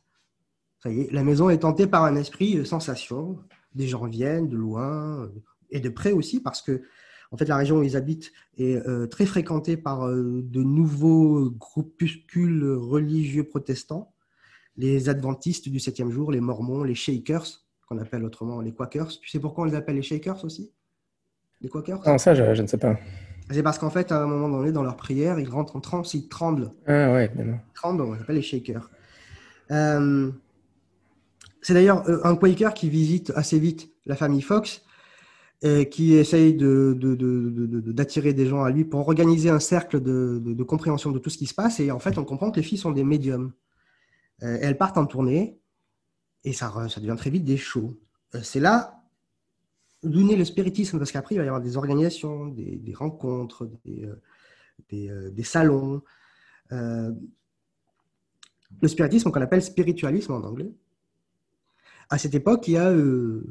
Ça y la maison est tentée par un esprit sensation, des gens viennent de loin euh, et de près aussi parce que en fait, la région où ils habitent est euh, très fréquentée par euh, de nouveaux groupuscules religieux protestants, les adventistes du septième jour, les mormons, les shakers, qu'on appelle autrement les quakers. Tu sais pourquoi on les appelle les shakers aussi? Les quakers? Non, ça, je, ne sais pas. C'est parce qu'en fait, à un moment donné, dans leur prière, ils rentrent en transe, ils tremblent. Ah ouais, Ils tremblent, on les appelle les shakers. Euh, c'est d'ailleurs euh, un Quaker qui visite assez vite la famille Fox et qui essaye d'attirer des gens à lui pour organiser un cercle de, compréhension de tout ce qui se passe. Et en fait, on comprend que les filles sont des médiums. Euh, elles partent en tournée et ça, devient très vite des shows. Euh, c'est là d'où naît le spiritisme, parce qu'après, il va y avoir des organisations, des, rencontres, des, salons. le spiritisme qu'on appelle spiritualisme en anglais, à cette époque, il y a euh,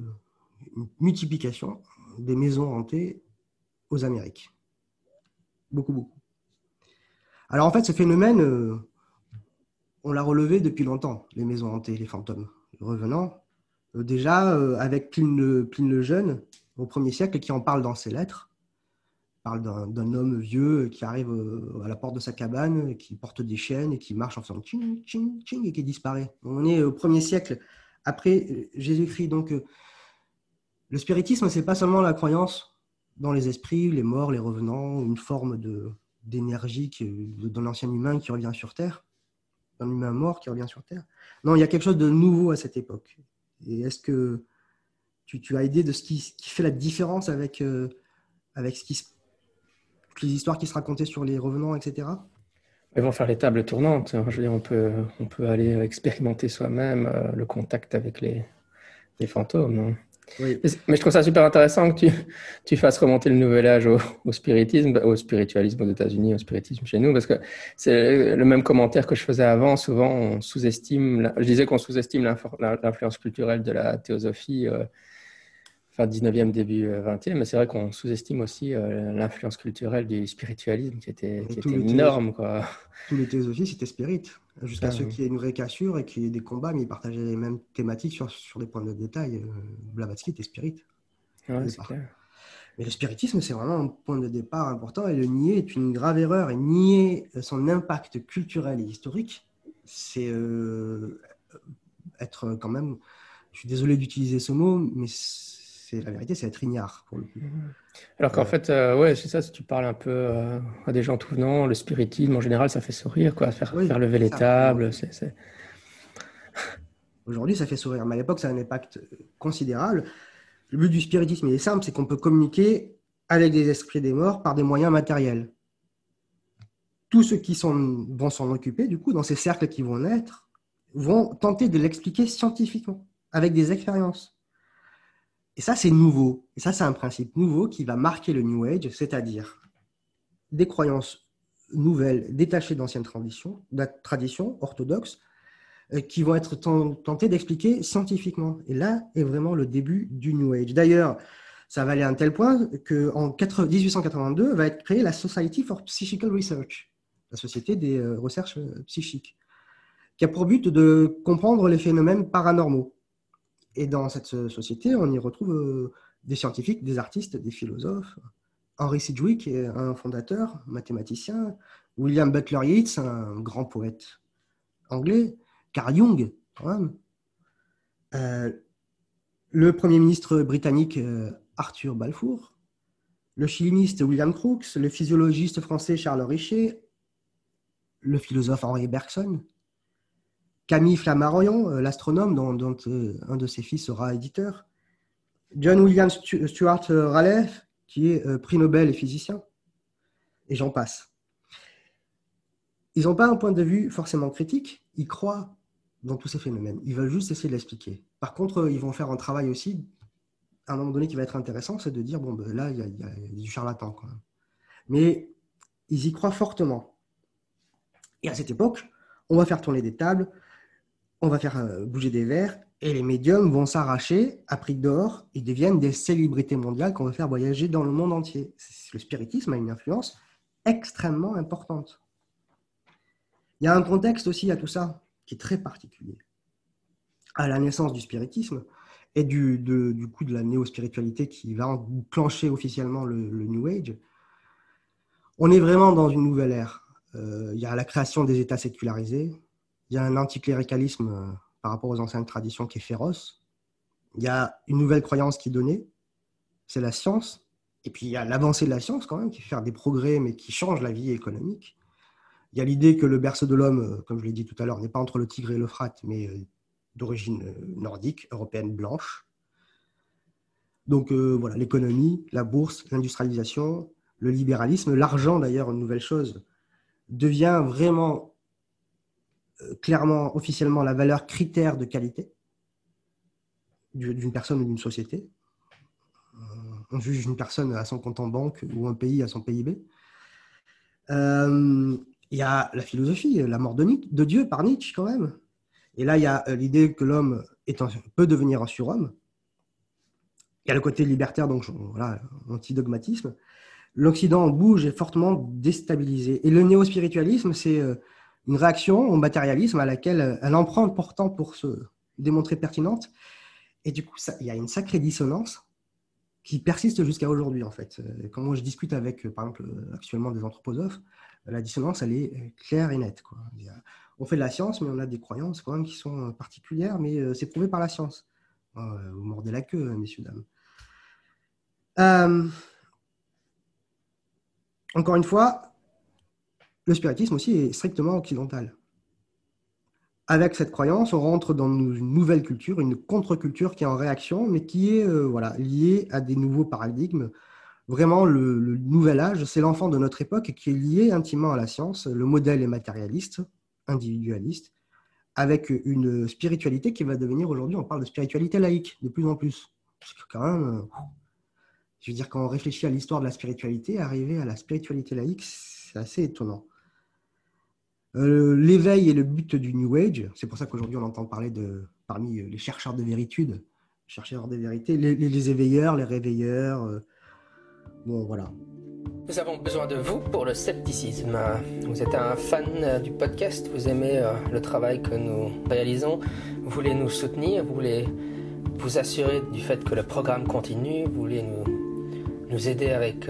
une multiplication des maisons hantées aux Amériques. Beaucoup, beaucoup. Alors en fait, ce phénomène, euh, on l'a relevé depuis longtemps, les maisons hantées, les fantômes. Revenant, euh, déjà avec Pline le, Jeune, au premier siècle, qui en parle dans ses lettres, parle d'un homme vieux qui arrive à la porte de sa cabane, qui porte des chaînes et qui marche en faisant ching, ching, ching et qui disparaît. On est au premier siècle après Jésus-Christ. Donc, euh, le spiritisme, c'est pas seulement la croyance dans les esprits, les morts, les revenants, une forme d'énergie d'un ancien humain qui revient sur Terre, un humain mort qui revient sur Terre. Non, il y a quelque chose de nouveau à cette époque. Et est-ce que tu, as idée de ce qui, fait la différence avec, euh, qui, les histoires qui se racontaient sur les revenants, etc. Vont faire les tables tournantes. Je veux dire, on peut, on peut aller expérimenter soi-même euh, le contact avec les, les fantômes. Oui. Mais je trouve ça super intéressant que tu, tu fasses remonter le nouvel âge au, au spiritisme, au spiritualisme aux États-Unis, au spiritisme chez nous, parce que c'est le même commentaire que je faisais avant. Souvent, on sous-estime, je disais qu'on sous-estime l'influence culturelle de la théosophie. Euh, fin 19e, début 20e, euh, mais c'est vrai qu'on sous-estime aussi euh, l'influence culturelle du spiritualisme qui était, qui était énorme. Quoi. Tous les théosophies, c'était spirit, jusqu'à ah, ce qu'il y ait une vraie cassure et qu'il y ait des combats, mais ils partageaient les mêmes thématiques sur, sur des points de détail. Euh, Blavatsky était spirit. Ouais, c'est clair. Mais le spiritisme, c'est vraiment un point de départ important et le nier est une grave erreur. Et nier son impact culturel et historique, c'est être quand même, je suis désolé d'utiliser ce mot, mais la vérité, c'est être ignare pour le coup. Alors qu'en fait, euh, ouais, c'est ça, si tu parles un peu euh, à des gens tout venant, le spiritisme en général, ça fait sourire, quoi, faire, faire lever les tables. c'est Aujourd'hui, ça fait sourire, mais à l'époque, ça a un impact considérable. Le but du spiritisme, il est simple, c'est qu'on peut communiquer avec des esprits des morts par des moyens matériels. tous ceux qui sont, vont s'en occuper, du coup, dans ces cercles qui vont naître, vont tenter de l'expliquer scientifiquement, avec des expériences. Et ça, c'est nouveau. Et ça, c'est un principe nouveau qui va marquer le New Age, c'est-à-dire des croyances nouvelles, détachées d'anciennes traditions, traditions orthodoxes, euh, qui vont être tentées d'expliquer scientifiquement. Et là est vraiment le début du New Age. D'ailleurs, ça va aller à un tel point qu'en 1882 va être créée la Society for Psychical Research, la Société des euh, recherches euh, psychiques, qui a pour but de comprendre les phénomènes paranormaux. Et dans cette société, on y retrouve des scientifiques, des artistes, des philosophes, Henry Sidgwick est un fondateur, mathématicien, William Butler Yeats, un grand poète anglais, Carl Jung. Euh, le Premier ministre britannique euh, Arthur Balfour, le chiliniste William Crookes, le physiologiste français Charles Richer, le philosophe Henri Bergson, Camille Flammarion, euh, l'astronome dont, un de ses fils sera éditeur, John William Stuart Raleigh, qui est euh, prix Nobel et physicien, et j'en passe. Ils n'ont pas un point de vue forcément critique, ils croient dans tous ces phénomènes, ils veulent juste essayer de l'expliquer. Par contre, ils vont faire un travail aussi, à un moment donné, qui va être intéressant, c'est de dire, bon, ben là, il y, a, du charlatan. Mais ils y croient fortement. Et à cette époque, on va faire tourner des tables, on va faire euh, bouger des verres, et les médiums vont s'arracher à prix d'or, ils deviennent des célébrités mondiales qu'on va faire voyager dans le monde entier. Le spiritisme a une influence extrêmement importante. Il y a un contexte aussi à tout ça qui est très particulier. À la naissance du spiritisme et du, coup de la néo-spiritualité qui va enclencher officiellement le, New Age, on est vraiment dans une nouvelle ère. Euh, il y a la création des États sécularisés, il y a un anticléricalisme euh, par rapport aux anciennes traditions qui est féroce. Il y a une nouvelle croyance qui est donnée, c'est la science. Et puis il y a l'avancée de la science quand même, qui fait faire des progrès, mais qui change la vie économique. Il y a l'idée que le berceau de l'homme, euh, comme je l'ai dit tout à l'heure, n'est pas entre le Tigre et l'Euphrate, mais euh, d'origine nordique, européenne, blanche. Donc voilà, l'économie, la bourse, l'industrialisation, le libéralisme, l'argent d'ailleurs, une nouvelle chose, devient vraiment clairement, officiellement, la valeur critère de qualité d'une personne ou d'une société. Euh, on juge une personne à son compte en banque ou un pays à son PIB. Euh, il y a la philosophie, la mort de, de, Dieu par Nietzsche quand même. Et là, il y a l'idée que l'homme peut devenir un surhomme. Il y a le côté libertaire, donc voilà, anti-dogmatisme. L'Occident bouge et fortement déstabilisé. Et le néo-spiritualisme, c'est une réaction au matérialisme à laquelle elle emprunte pourtant pour se démontrer pertinente. Et du coup, il y a une sacrée dissonance qui persiste jusqu'à aujourd'hui, en fait. Euh, quand moi je discute avec, euh, par exemple, euh, actuellement des anthroposophes, la dissonance, elle est claire et nette. On fait de la science, mais on a des croyances quand même qui sont particulières, mais c'est prouvé par la science. Vous mordez la queue, messieurs, dames. encore une fois, le spiritisme aussi est strictement occidental. Avec cette croyance, on rentre dans une nouvelle culture, une contre-culture qui est en réaction, mais qui est euh, voilà, liée à des nouveaux paradigmes. Vraiment, le, nouvel âge, c'est l'enfant de notre époque qui est lié intimement à la science. Le modèle est matérialiste, individualiste, avec une spiritualité qui va devenir aujourd'hui, on parle de spiritualité laïque de plus en plus. Parce que quand même, euh, je veux dire, quand on réfléchit à l'histoire de la spiritualité, arriver à la spiritualité laïque, c'est assez étonnant. Euh, l'éveil est le but du New Age. C'est pour ça qu'aujourd'hui, on entend parler de, parmi les chercheurs de véritude, chercheurs de vérité, les, éveilleurs, les réveilleurs. Euh, bon, voilà. Nous avons besoin de vous pour le scepticisme. Vous êtes un fan du podcast, vous aimez euh, le travail que nous réalisons, vous voulez nous soutenir, vous voulez vous assurer du fait que le programme continue, vous voulez nous, nous aider avec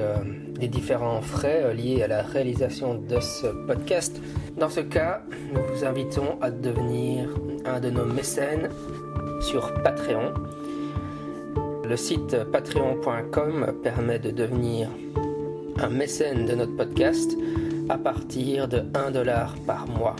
des différents frais euh, liés à la réalisation de ce podcast. Dans ce cas, nous vous invitons à devenir un de nos mécènes sur Patreon. Le site patreon.com permet de devenir un mécène de notre podcast à partir de 1 dollar par mois.